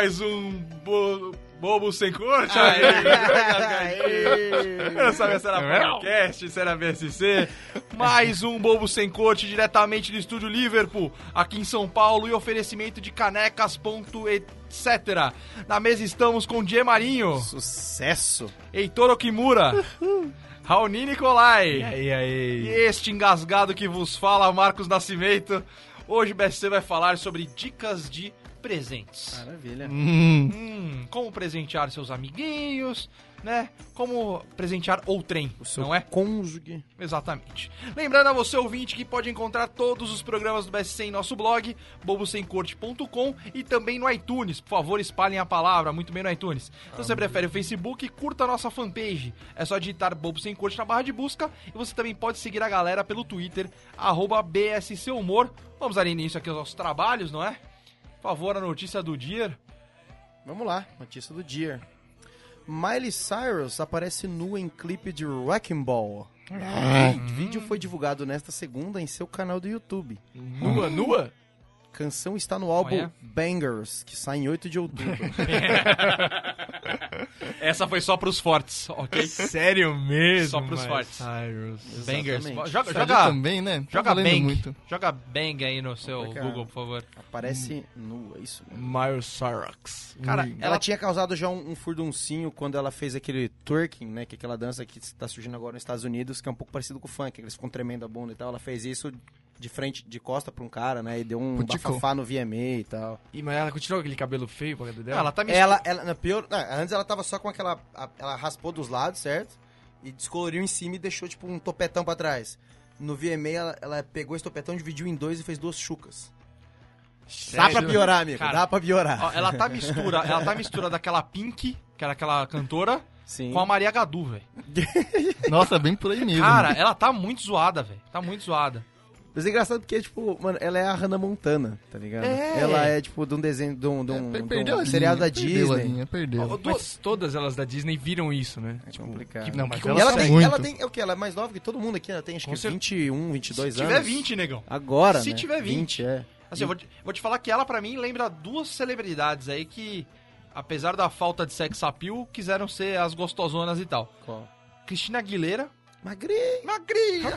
mais um bo... Bobo Sem Corte. Aí, Eu não sabia se era podcast, se era BSC. Mais um Bobo Sem Corte diretamente do estúdio Liverpool, aqui em São Paulo, e oferecimento de canecas.etc. Na mesa estamos com Die Marinho, Sucesso! Heitor Okimura, Raoni Nicolai. E aí, aí? E este engasgado que vos fala, Marcos Nascimento. Hoje o BSC vai falar sobre dicas de presentes. Maravilha. Hum, Hum, como presentear seus amiguinhos, né? Como presentear outrem, O seu não é? cônjuge. Exatamente. Lembrando a você, ouvinte, que pode encontrar todos os programas do BSC em nosso blog, bobosemcorte.com e também no iTunes. Por favor, espalhem a palavra, muito bem no iTunes. Se você prefere o Facebook, curta a nossa fanpage. É só digitar Bobo Sem Corte na barra de busca e você também pode seguir a galera pelo Twitter, arroba BSC Humor. Vamos dar início aqui aos nossos trabalhos, não é? Por favor, a notícia do dia. Vamos lá, notícia do dia. Miley Cyrus aparece nua em clipe de Wrecking Ball. O vídeo foi divulgado nesta segunda em seu canal do YouTube. nua, nua? Canção está no álbum Olha. Bangers, que sai em 8 de outubro. Essa foi só pros fortes, ok? Sério mesmo? Só pros fortes. Cyrus. Bangers. Exatamente. Joga, Joga também, né? Tá joga Bang. muito. Joga Bang aí no seu Porque, Google, por favor. Aparece nua, isso mesmo. Miley Cyrus. Cara. Ela, Ela- tinha causado já um, um furduncinho quando ela fez aquele twerking, né? Que é aquela dança que está surgindo agora nos Estados Unidos, que é um pouco parecido com o funk, que eles ficam tremendo a bunda e tal. Ela fez isso de frente, de costa pra um cara, né? E deu um Puticou. bafafá no VMA e tal. E, mas ela continua com aquele cabelo feio pra dela? Não, ela tá misturando. Ela, ela, na pior, ah, antes ela tava só com aquela, a- ela raspou dos lados, certo? E descoloriu em cima e deixou tipo um topetão pra trás. No VMA ela, ela pegou esse topetão, dividiu em dois e fez duas chucas. Dá pra piorar, amigo, Cara, dá pra piorar. Ó, ela tá mistura, ela tá mistura daquela Pink, que era aquela cantora, Sim. com a Maria Gadu, velho. Nossa, bem por aí mesmo. Cara, ela tá muito zoada, velho. Tá muito zoada. Mas é engraçado porque, tipo, mano, ela é a Hannah Montana, tá ligado? É. Ela é, tipo, de um desenho, de um, de um, É, de um perdeu a linha, seriado da perdeu a Disney. linha, perdeu. Ó, Mas todas elas da Disney viram isso, né? É complicado. que- Não, mas que- E ela, ela tem, muito. ela tem, é o que? Ela é mais nova que todo mundo aqui, ela tem acho Com que cer- 21, 22 Se anos. tiver 20, negão. Agora, Se né? tiver 20. é. Assim, eu vou te, vou te falar que ela, pra mim, lembra duas celebridades aí que, apesar da falta de sex appeal, quiseram ser as gostosonas e tal. Qual? Cristina Aguilera. Magrinha, Magrinha,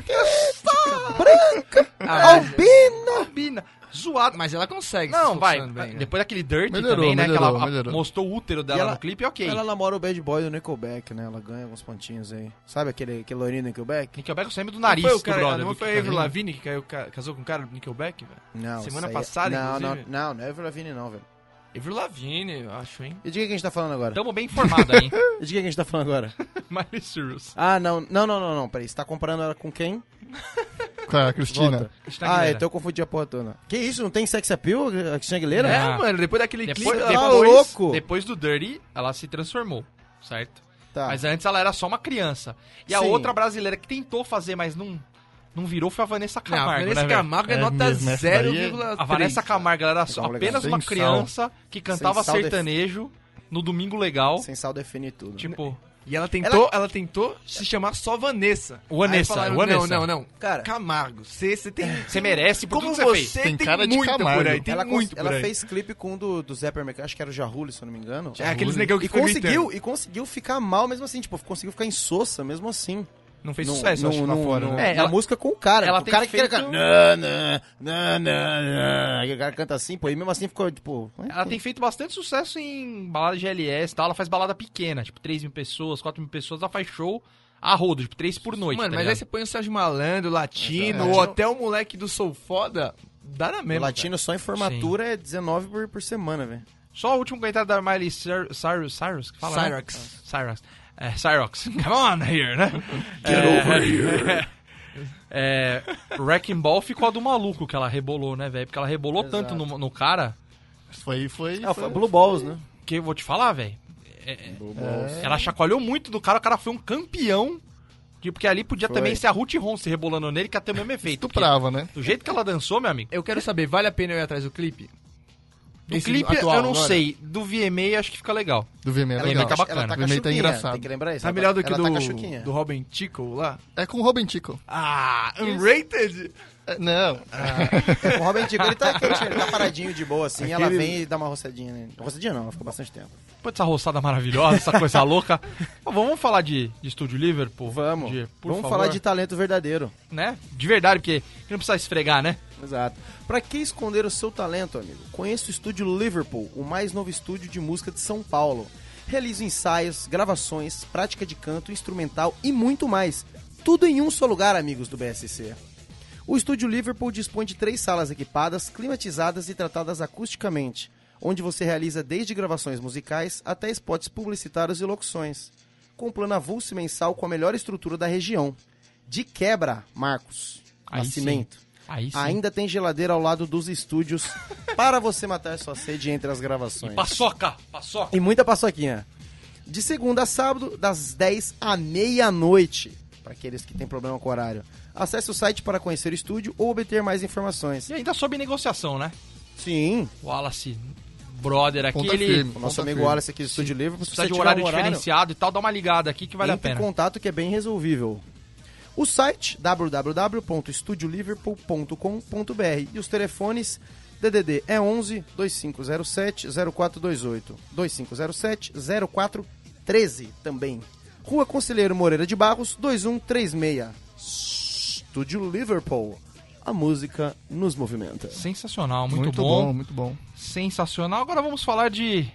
branca, Ah, albina. albina, zoada. Mas ela consegue. Não, vai. bem, né? Depois daquele Dirty Melhorou, também, né? que melhorou, ela a- melhorou. mostrou o útero dela E ela- no clipe, ok. Ela namora o bad boy do Nickelback, né? Ela ganha alguns pontinhos aí. Sabe aquele, aquele loirinho do Nickelback? Nickelback eu sempre do Não nariz foi o do cara, brother. não do foi a. Avril Lavigne que caiu, ca- casou com um cara do Nickelback, velho? Não. Semana é- passada, não, não, inclusive. não, não é Avril Lavigne não, velho. Avril Lavigne, eu acho, hein? E de que a gente tá falando agora? Tamo bem informado aí. E de que a gente tá falando agora? Miley Cyrus. Ah, não, não, não, não, não, peraí. Você tá comparando ela com quem? Com a Cristina. Volta. Ah, então eu confundi a porra toda. Que isso? Não tem sex appeal, a Cristina Aguilera? É, Ah. mano, depois daquele Depois, clipe... Tá depois, louco? depois do Dirty, ela se transformou, certo? Tá. Mas antes ela era só uma criança. E a Sim. outra brasileira que tentou fazer, mas não, não virou, foi a Vanessa Não, a Camargo, Vanessa né? Camargo é É nota mesmo, essa daí é- 0,3. A Vanessa Camargo ela era só, apenas uma criança que cantava sertanejo no Domingo Legal. Sem sal define tudo. Tipo, E ela tentou, ela... tentou se chamar só Vanessa. Vanessa, falaram, Vanessa. Não, não, não. Cara, Camargo, você você tem... você merece por Como você você fez. Tem tem, cara de Camargo. por aí, tem ela, muito ela fez clipe com um do, do Zé Permercado, acho que era o Jahuli, se eu não me engano. É aqueles negão que E conseguiu, gritando. e conseguiu ficar mal mesmo assim, tipo, conseguiu ficar insossa mesmo assim. Não fez sucesso, eu acho, num- lá fora, num- né? É, na ela- música com o cara. ela o tem cara que feito- canta. Nã, nã, nã, nã, nã. E o cara canta assim, pô, e mesmo assim ficou, tipo. Ela tem feito bastante sucesso em balada GLS e tal. Ela faz balada pequena, tipo 3 mil pessoas, 4 mil pessoas. Ela faz show a rodo, tipo 3 por noite. Mano, tá mas aí ligado? você põe o Sérgio Malandro, Latino, Exato. ou até o moleque do Sou Foda, dá na O mesma. latino só em formatura é 19 por, por semana, velho. Só o último comentário da Miley Cyr- Cyrus, Cyrus, que fala, né? Cyrax. É, Cyrox. Come on here, né? Get over here. É, Wrecking Ball ficou a do maluco que ela rebolou, né, velho? Porque ela rebolou Exato. tanto no, no cara Foi, foi. Ah, foi Blue Balls, né? que eu vou te falar, velho. é- é- Blue Balls. ela chacoalhou muito do cara, o cara foi um campeão. Porque ali podia Foi. também ser a Ruth Ronce rebolando nele, que ia ter o mesmo efeito. porque Estuprava, né? Do jeito que ela dançou, meu amigo. Eu quero saber, vale a pena eu ir atrás do clipe? Do Esse clipe atual eu não agora? sei. Do VMA acho que fica legal. Do VMA é Ela legal. tá bacana. Ela tá O VMA tá engraçado. Tem que lembrar isso. Tá ela melhor do que ela do, tá do Robin Tico lá? É com o Robin Tico. Ah, unrated? É, Não. É, o Robin Antigo, ele tá ele tá paradinho de boa assim, ela Aquele- vem e dá uma roçadinha nele. Roçadinha não, ela fica bastante tempo. Depois dessa roçada maravilhosa, essa coisa louca. Vamos falar de, de estúdio Liverpool? Vamos. De- por Vamos favor. falar de talento verdadeiro. Né? De verdade, porque não precisa esfregar, né? Exato. Pra que esconder o seu talento, amigo? Conheça o estúdio Liverpool, o mais novo estúdio de música de São Paulo. Realiza ensaios, gravações, prática de canto, instrumental e muito mais. Tudo em um só lugar, amigos do BSC. O estúdio Liverpool dispõe de três salas equipadas, climatizadas e tratadas acusticamente, onde você realiza desde gravações musicais até spots publicitários e locuções, com um plano avulso mensal com a melhor estrutura da região. De quebra, Marcos. Aí Nascimento. Sim. Ainda tem geladeira ao lado dos estúdios para você matar sua sede entre as gravações. Paçoca! Paçoca! E muita paçoquinha. De segunda a sábado, das 10 à meia-noite. Para aqueles que têm problema com o horário. Acesse o site para conhecer o estúdio ou obter mais informações. E ainda sob negociação, né? Sim, O Wallace, brother aqui, Ponta ele firme. nosso Ponta amigo firme. Wallace aqui do Estúdio Livre, se precisa de um horário, um horário diferenciado e tal, dá uma ligada aqui que vale a pena. contato que é bem resolvível. O site www.estudioliverpool.com.br e os telefones DDD é 11 2507 0428 2507 0413 também. Rua Conselheiro Moreira de Barros 2136. Estúdio Liverpool. A música nos movimenta. Sensacional, muito, Muito, bom. bom. muito bom. Sensacional. Agora vamos falar de,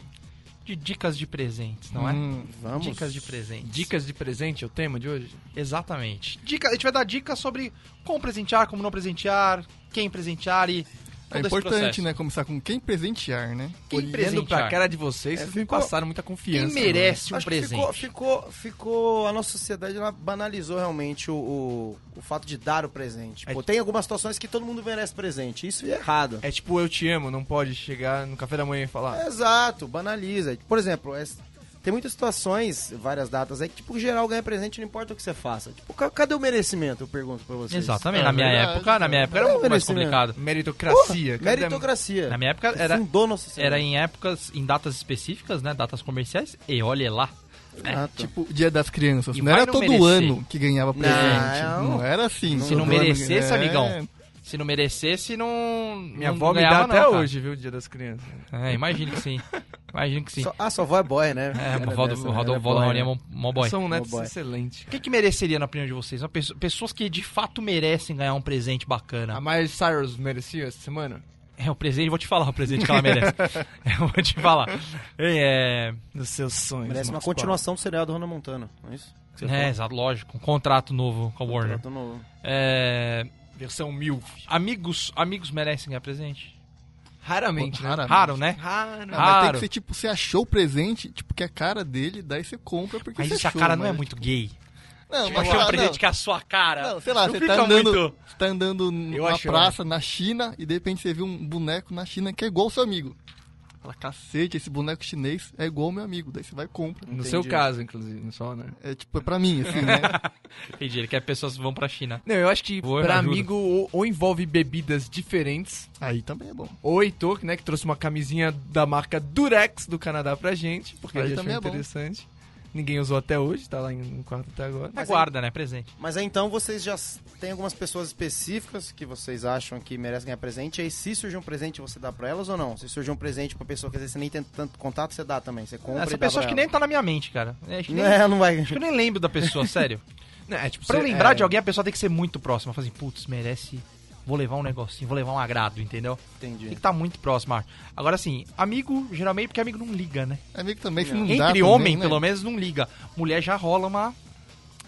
de dicas de presentes, não é? Hum, Vamos. Dicas de presentes. Dicas de presente é o tema de hoje? Exatamente. Dica, a gente vai dar dicas sobre como presentear, como não presentear, quem presentear e É todo esse importante, né? Começar com quem presentear, né? Quem Olhando presentear? pra cara de vocês, É, vocês me ficou- passaram muita Quem confiança. merece um Acho que presente? ficou, ficou, ficou. A nossa sociedade ela banalizou realmente o, o, o fato de dar o presente. É Pô, tem algumas situações que todo mundo merece presente. Isso é errado. É tipo, eu te amo, não pode chegar no café da manhã e falar. Exato, banaliza. Por exemplo, é- tem muitas situações, várias datas aí, que, tipo, geral ganha presente, não importa o que você faça. Tipo, ca- cadê o merecimento? Eu pergunto pra vocês. Exatamente. É na minha verdade, época, na minha época era muito mais complicado. Meritocracia. Porra, meritocracia. Na minha época era, Fundou nossa sociedade. era em épocas, em datas específicas, né? Datas comerciais. E olha lá. Exato. Tipo, Dia das Crianças. E não era não todo merecer. ano que ganhava presente. Não. Não, era assim. Se não merecesse, é. amigão. Se não merecesse, não. Minha não avó me dá até não, hoje, viu? Dia das crianças. É, imagino que sim. Imagino que sim. Só- ah, sua avó é boy, né? É, Era o vó do, o Raoni é né? mó, mó boy. São netos boy. excelentes. O que, que mereceria, na opinião de vocês? Uma pessoa- pessoas que de fato merecem ganhar um presente bacana. A Miley Cyrus merecia essa semana? É, o presente, vou te falar o presente que ela merece. Eu vou te falar. Ei, É, Dos seus sonhos. Merece uma continuação do serial do Hannah Montana, não é isso? É, exato, lógico. Um contrato novo com a Warner. Contrato novo. É. Versão mil. amigos, amigos merecem ganhar presente? Raramente, né? Raramente. Raro, né? Raro. Não, mas tem Raro. que ser tipo, você achou o presente, tipo, que é a cara dele, daí você compra porque Mas você isso a achou, cara não é mas- muito gay. Não, Tipo, mas achar um ah, presente não. que é a sua cara. Não, sei lá, Não você tá andando, muito- você tá andando numa acho praça na China e de repente você viu um boneco na China que é igual ao seu amigo. Fala, cacete, esse boneco chinês é igual ao meu amigo. Daí você vai e compra. No Entendi. seu caso, inclusive, não só, né? É tipo, é pra mim, assim, né? Entendi, ele quer pessoas que vão pra China. Não, eu acho que Boa, pra amigo ou, ou envolve bebidas diferentes, Aí também é bom. ou Heitor, né, que trouxe uma camisinha da marca Durex do Canadá pra gente, porque Aí a gente também é bom. Ninguém usou até hoje, tá lá em- no quarto até agora. É guarda, né? Presente. Mas aí então vocês já têm algumas pessoas específicas que vocês acham que merecem ganhar presente. E aí se surgir um presente, você dá pra elas ou não? Se surgir um presente pra pessoa que às vezes você nem tem tanto contato, você dá também. Você compra Essa e dá pessoa pra acho que nem tá na minha mente, cara. É, Acho que, nem, É, não vai. acho que eu nem lembro da pessoa, sério. Não, é tipo, Pra eu cê- lembrar é, de alguém, a pessoa tem que ser muito próxima. Fazer, putz, merece. Vou levar um negocinho, vou levar um agrado, entendeu? Tem Entendi. que estar muito próximo. acho. Agora, assim, amigo, geralmente porque amigo não liga, né? Amigo também, se Não. não dá Entre também, homem, né? pelo menos, não liga. Mulher já rola uma.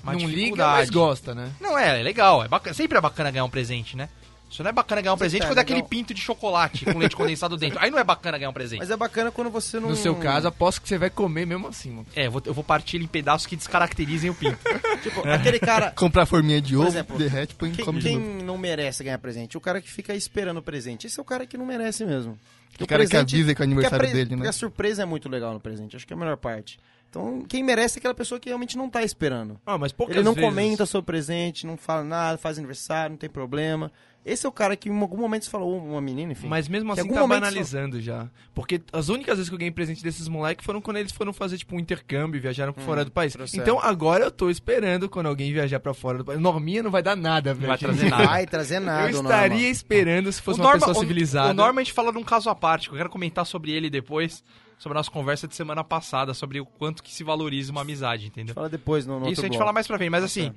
uma Não liga, mas gosta, né? Não, é, é legal. É bacana, sempre é bacana ganhar um presente, né? Só não é bacana ganhar um presente tá, quando é aquele pinto de chocolate com leite condensado dentro. Aí não é bacana ganhar um presente. Mas é bacana quando você não. No seu caso, aposto que você vai comer mesmo assim, mano. É, eu vou, eu vou partir ele em pedaços que descaracterizem o pinto. Tipo, aquele cara. Comprar forminha de ovo, exemplo, derrete, põe e Quem, come de quem novo. não merece ganhar presente? O cara que fica aí esperando o presente. Esse é o cara que não merece mesmo. O cara que avisa que é o aniversário pre- dele, né? Porque a surpresa é muito legal no presente, acho que é a melhor parte. Então, quem merece é aquela pessoa que realmente não tá esperando. Ah, mas poucas Ele não vezes- comenta sobre o presente, não fala nada, faz aniversário, não tem problema. Esse é o cara que em algum momento você falou, uma menina, enfim. Mas mesmo assim tá banalizando já. Porque as únicas vezes que eu ganhei presente desses moleques foram quando eles foram fazer, tipo, um intercâmbio, viajaram pra fora do país. trouxeram. Então agora eu tô esperando quando alguém viajar pra fora do país. Norminha não vai dar nada, velho. vai trazer Não nada. vai trazer nada, Eu Norma. estaria esperando se fosse O uma Norma- pessoa o- civilizada. O Norma a gente fala de um caso à parte, que eu quero comentar sobre ele depois, sobre a nossa conversa de semana passada, sobre o quanto que se valoriza uma amizade, entendeu? Fala depois no, no Isso outro a gente bloco. fala mais pra frente, mas assim,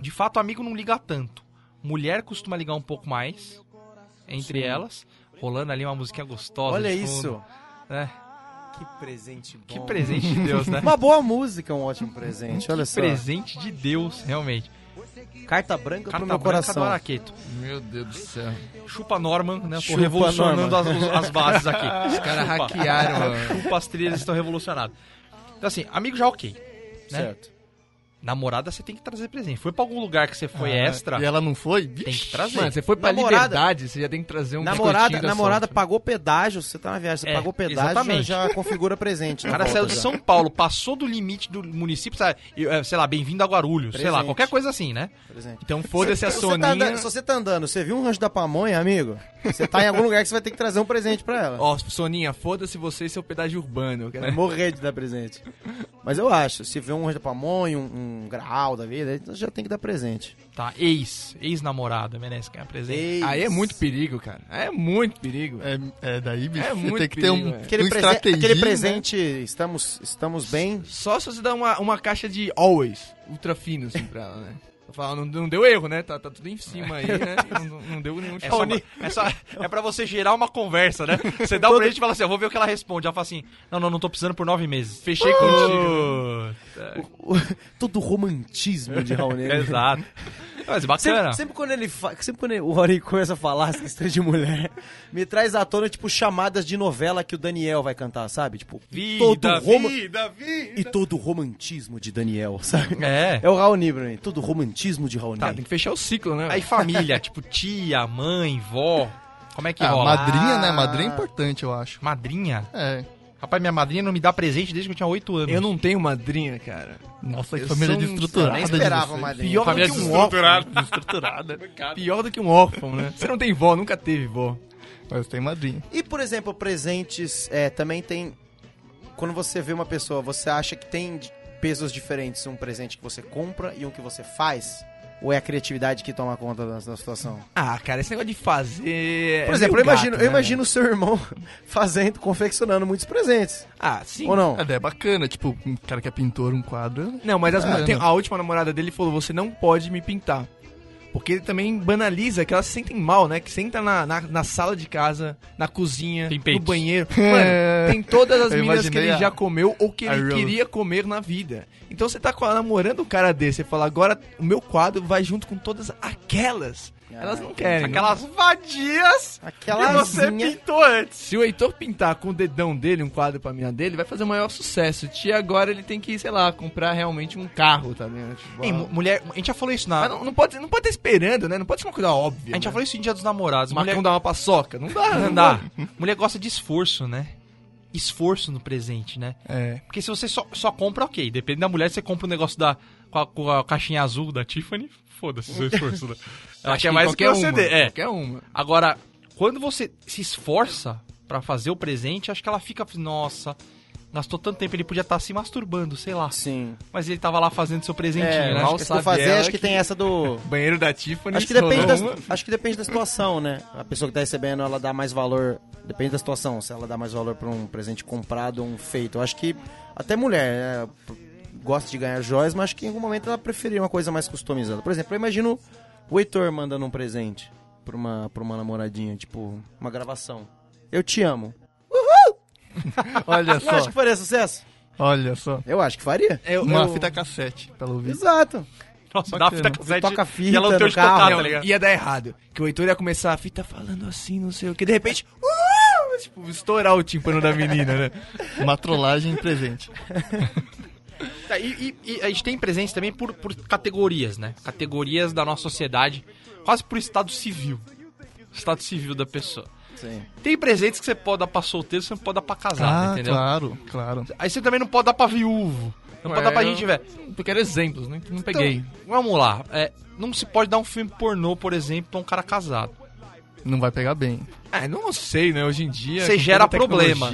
de fato, amigo não liga tanto. Mulher costuma ligar um pouco mais, entre elas, rolando ali uma musiquinha gostosa. Olha de fundo, isso. né? Que presente bom. Que presente de Deus, né? Uma boa música é um ótimo presente, olha que só. presente de Deus, realmente. Carta branca Carta pro meu branca do coração. Meu Deus do céu. Chupa Norman, né? Tô revolucionando as, as bases aqui. Os caras hackearam, mano. Chupa as trilhas estão revolucionados. Então assim, amigo já ok. Né? Certo. Namorada você tem que trazer presente. Foi pra algum lugar que você foi Ah, extra, E ela não foi? tem que trazer. Mano, você foi pra Namorada- liberdade, você já tem que trazer um Namorada, namorada sorte. pagou pedágio, você tá na viagem, você É, pagou pedágio, exatamente. já configura presente. O cara saiu de. São Paulo, passou do limite do município, sabe? É, sei lá, bem-vindo a Guarulhos, sei lá, Presente. qualquer coisa assim, né? Presente. Então foda-se a tá Soninha. andando- se você tá andando, você viu um rancho da pamonha, amigo? Você tá em algum lugar que você vai ter que trazer um presente pra ela. Ó, Soninha, foda-se você e seu pedágio urbano. Eu quero- morrer de dar presente. Mas eu acho, se vê um rancho da pamonha, um, um graal da vida, aí já tem que dar presente. Tá, ex, ex-namorada, merece ganhar presente. Aí é muito perigo, cara. É muito perigo. É, é daí, bicho, É você muito tem que ter um, perigo, é. Aquele, um prese- estratégia, aquele né? presente, estamos, estamos bem. Só se você dá uma, uma caixa de always, ultra fino, assim, pra ela, né? Não, não deu erro, né? Tá, tá tudo em cima aí, né? Não, não deu nenhum É, só, choque. é, só, é pra você gerar uma conversa, né? Você dá um presente e fala assim, eu vou ver o que ela responde. Ela fala assim, não, não, não tô precisando por nove meses. Fechei contigo. Todo o romantismo de Raul Negro. Exato. Mas bacana. Sempre, sempre quando ele fa... sempre quando ele- o Rory começa a falar essa questão de mulher, me traz à tona, tipo, chamadas de novela que o Daniel vai cantar, sabe? Tipo, Vida, todo roma... vida, vida. E todo o romantismo de Daniel, sabe? É. É o Raul Nibro, né? Todo o romantismo de Raul Tá, Nibro. tem que fechar o ciclo, né? Aí família, tipo tia, mãe, vó. Como é que Ah, rola? madrinha, né? Ah. Madrinha é importante, eu acho. Madrinha? É. Rapaz, minha madrinha não me dá presente desde que eu tinha oito anos. Eu não tenho madrinha, cara. Nossa, que Eu família sou desestruturada. Eu nem de esperava, vocês. madrinha. Pior Família do que um desestruturada. órfão. Desestruturada. Pior do que um órfão, né? Você não tem vó, nunca teve vó. Mas tem madrinha. E, por exemplo, presentes, é, também tem... Quando você vê uma pessoa, você acha que tem de- pesos diferentes um presente que você compra e um que você faz? Ou é a criatividade que toma conta da, da situação? Ah, cara, esse negócio de fazer. Por é exemplo, eu imagino, gato, eu né? imagino o seu irmão fazendo, confeccionando muitos presentes. Ah, sim. Ou não? É, é bacana, tipo, um cara que é pintor, um quadro. Não, mas as- É, tem- não. a última namorada dele falou: você não pode me pintar. Porque ele também banaliza que elas se sentem mal, né? Que senta na, na, na sala de casa, na cozinha, Tem no banheiro. Mano, tem todas as minas que ele a- já comeu ou que a ele Rose. queria comer na vida. Então você tá namorando um cara desse, você fala, agora o meu quadro vai junto com todas aquelas. Elas não querem. Aquelas vadias Aquela que você asinha. pintou antes. Se o Heitor pintar com o dedão dele um quadro pra mina dele, vai fazer o maior sucesso. Tia, agora ele tem que, sei lá, comprar realmente um carro, tá vendo? Tipo, Ei, mu- mulher, a gente já falou isso na... Mas não, não pode, não pode estar esperando, né? Não pode ser uma coisa óbvia. A gente já né? falou isso em Dia dos Namorados. O Mulher, Macão dá uma paçoca. Não dá, não dá. Mulher gosta de esforço, né? Esforço no presente, né? É. Porque se você só, só compra, ok. Depende da mulher, você compra um negócio da, com, a, com a caixinha azul da Tiffany, foda-se o seu esforço, né? Ela Acho quer mais do que qualquer você uma, dê. É. Qualquer uma. Agora, quando você se esforça pra fazer o presente, acho que ela fica, nossa, gastou tanto tempo, ele podia estar se masturbando, sei lá. Sim. Mas ele tava lá fazendo seu presentinho, É, né? acho Mal que se sabe tu fazer, acho que, que- tem essa do... Banheiro da Tiffany. Acho que, depende da, acho que depende da situação, né? A pessoa que tá recebendo, ela dá mais valor. Depende da situação, se ela dá mais valor pra um presente comprado ou um feito. Eu acho que até mulher né, gosta de ganhar joias, mas acho que em algum momento ela preferia uma coisa mais customizada. Por exemplo, eu imagino o Heitor mandando um presente pra uma, pra uma namoradinha, tipo, uma gravação. Eu te amo. Olha Não só, acho que faria sucesso? olha só. Eu acho que faria. Eu- Uma eu- fita cassete, pelo ouvido. Exato. Nossa, dá a fita cassete Toca fita e ela não tem onde carro. tocar, Não, tá ligado? ia dar errado. Que o Heitor ia começar a fita falando assim, não sei o que. De repente, uh, tipo, estourar o tímpano da menina, né? Uma trollagem presente. Tá, e, e- e a gente tem presentes também por, por categorias, né? Categorias da nossa sociedade, quase por estado civil. Estado civil da pessoa. Sim. Tem presentes que você pode dar pra solteiro, você não pode dar pra casado, Ah, entendeu? claro, claro. Aí você também não pode dar pra viúvo. Não pode dar pra eu- gente, velho. Eu quero exemplos, né? Não peguei. Então, vamos lá. É, não se pode dar um filme pornô, por exemplo, pra um cara casado. Não vai pegar bem. Ah, não sei, né? Hoje em dia. Você gera problemas.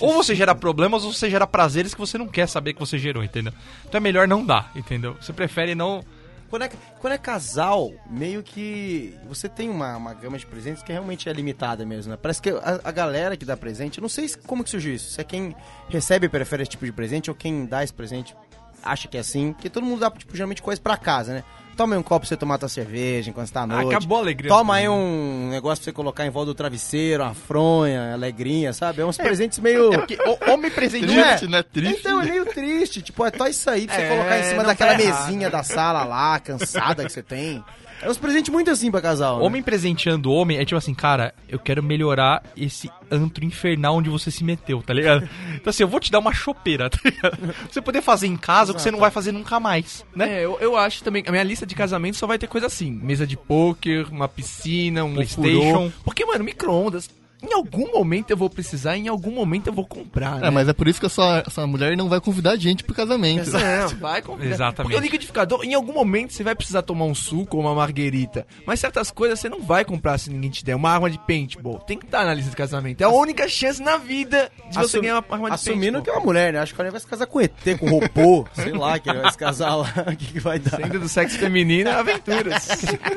Ou você gera problemas ou você gera prazeres que você não quer saber que você gerou, entendeu? Então é melhor não dar, entendeu? Você prefere não. Quando é, quando é casal, meio que você tem uma, uma gama de presentes que realmente é limitada mesmo, né? Parece que a, a galera que dá presente, eu não sei se- como que surgiu isso. Se é quem recebe e prefere esse tipo de presente ou quem dá esse presente acha que é assim. Porque todo mundo dá, tipo, geralmente coisa pra casa, né? Toma aí um copo pra você tomar tua cerveja enquanto você tá à Ah, noite. acabou a alegria. Toma aí um negócio pra você colocar em volta do travesseiro, uma fronha, alegrinha, sabe? É uns presentes meio... É porque o homem presenteia. Não é? Triste, né? Triste. Então, é meio triste. Tipo, é só isso aí pra você É, colocar em cima daquela mesinha da sala lá, cansada que você tem. É uns presentes muito assim pra casal. né? Homem presenteando homem é tipo assim, cara, eu quero melhorar esse antro infernal onde você se meteu, tá ligado? Então assim, eu vou te dar uma chopeira, tá ligado? Pra Você poder fazer em casa o que você não vai fazer nunca mais, né? É, eu, eu acho também. A minha lista de casamento só vai ter coisa assim: mesa de pôquer, uma piscina, um PlayStation. ofurô. Porque, mano, micro-ondas. Em algum momento eu vou precisar, em algum momento eu vou comprar. É, né? mas é por isso que a sua, a sua mulher não vai convidar a gente pro casamento. Não, vai comprar. Exatamente. Porque o liquidificador, em algum momento você vai precisar tomar um suco ou uma marguerita. Mas certas coisas você não vai comprar se ninguém te der. Uma arma de paintball. Tem que estar na lista de casamento. É a única chance na vida de você Assumi- ganhar uma arma de Assumindo que é paintball. uma mulher, né? Acho que ela vai se casar com ET, com robô. sei lá, que ele vai se casar lá. O que, que vai dar? Sendo do sexo feminino, é aventuras.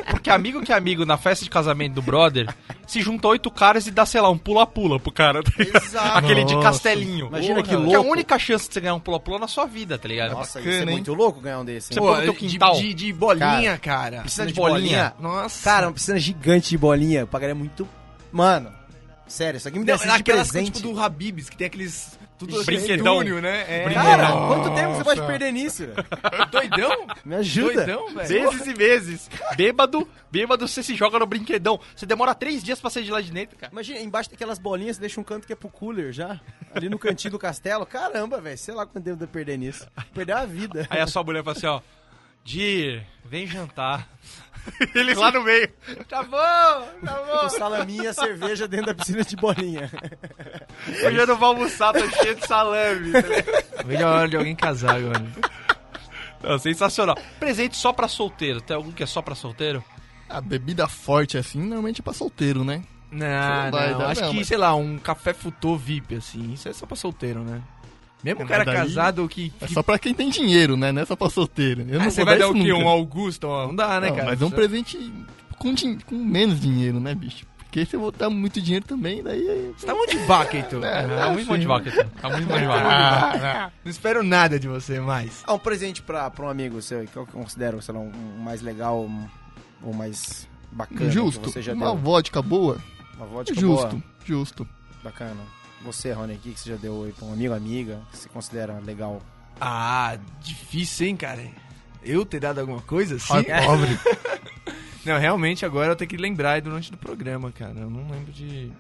Porque amigo que é amigo na festa de casamento do brother, se junta oito caras e dá, sei lá, um pula-pula pro cara, tá? Exato. Aquele de castelinho. Imagina que Que é a louco. única chance de você ganhar um pula-pula na sua vida, tá ligado? Nossa, Bacana, isso é hein? muito louco ganhar um desse. Você pôr no teu de, quintal. de, de bolinha, cara. Piscina de de bolinha? Nossa. Cara, uma piscina gigante de bolinha. Eu pagaria muito... Mano, sério, isso aqui me Não, desse de naquelas presente. tipo do Habibs, que tem aqueles... Tudo Brinquedão. túnel, né? É. Cara, Nossa. quanto tempo você pode perder nisso? velho? Doidão? Me ajuda. Doidão, velho. Vezes e vezes. Bêbado, bêbado, você se joga no brinquedão. Você demora três dias pra sair de lá de dentro, cara. Imagina, embaixo daquelas bolinhas, você deixa um canto que é pro cooler já. Ali no cantinho do castelo. Caramba, velho. Sei lá quanto tempo deu perder nisso. Perder a vida. Aí a sua mulher fala assim, ó. Dir, vem jantar. Ele lá no meio. Tá bom, tá bom. salaminho e a cerveja dentro da piscina de bolinha. Hoje eu não vou almoçar, tô cheio de salame. tá? Melhor hora de alguém casar agora. Não, sensacional. Presente só pra solteiro. Tem algum que é só pra solteiro? A bebida forte assim, normalmente é pra solteiro, né? Não, Não não. dar, Acho não, que, mas- sei lá, um café futô VIP, assim. Isso é só pra solteiro, né? Mesmo É, um cara daí- casado que... É que- só pra quem tem dinheiro, né? Não é só pra solteiro. Eu Ah, não você vai dar o quê? nunca. Um Augusto? Não dá, né, Não, cara? Mas é um presente com, din- com menos dinheiro, né, bicho? Porque se eu botar muito dinheiro também, daí... Você tá muito de vaca, Heitor. É, Tá muito mão de vaca. Tá muito mão de vaca. Não espero nada de você mais. Ah, um presente pra, pra um amigo seu, que eu considero, sei lá, um, um mais legal um, ou mais bacana Justo. que você já Uma deu. vodka boa, Uma vodka justo, boa, justo. bacana. Você, Rony, o que que você já deu aí pra um amigo, amiga, que você considera legal? Ah, difícil, hein, cara? Eu ter dado alguma coisa assim? Ai, pobre. Não, realmente agora eu tenho que lembrar durante o programa, cara. Eu não lembro de.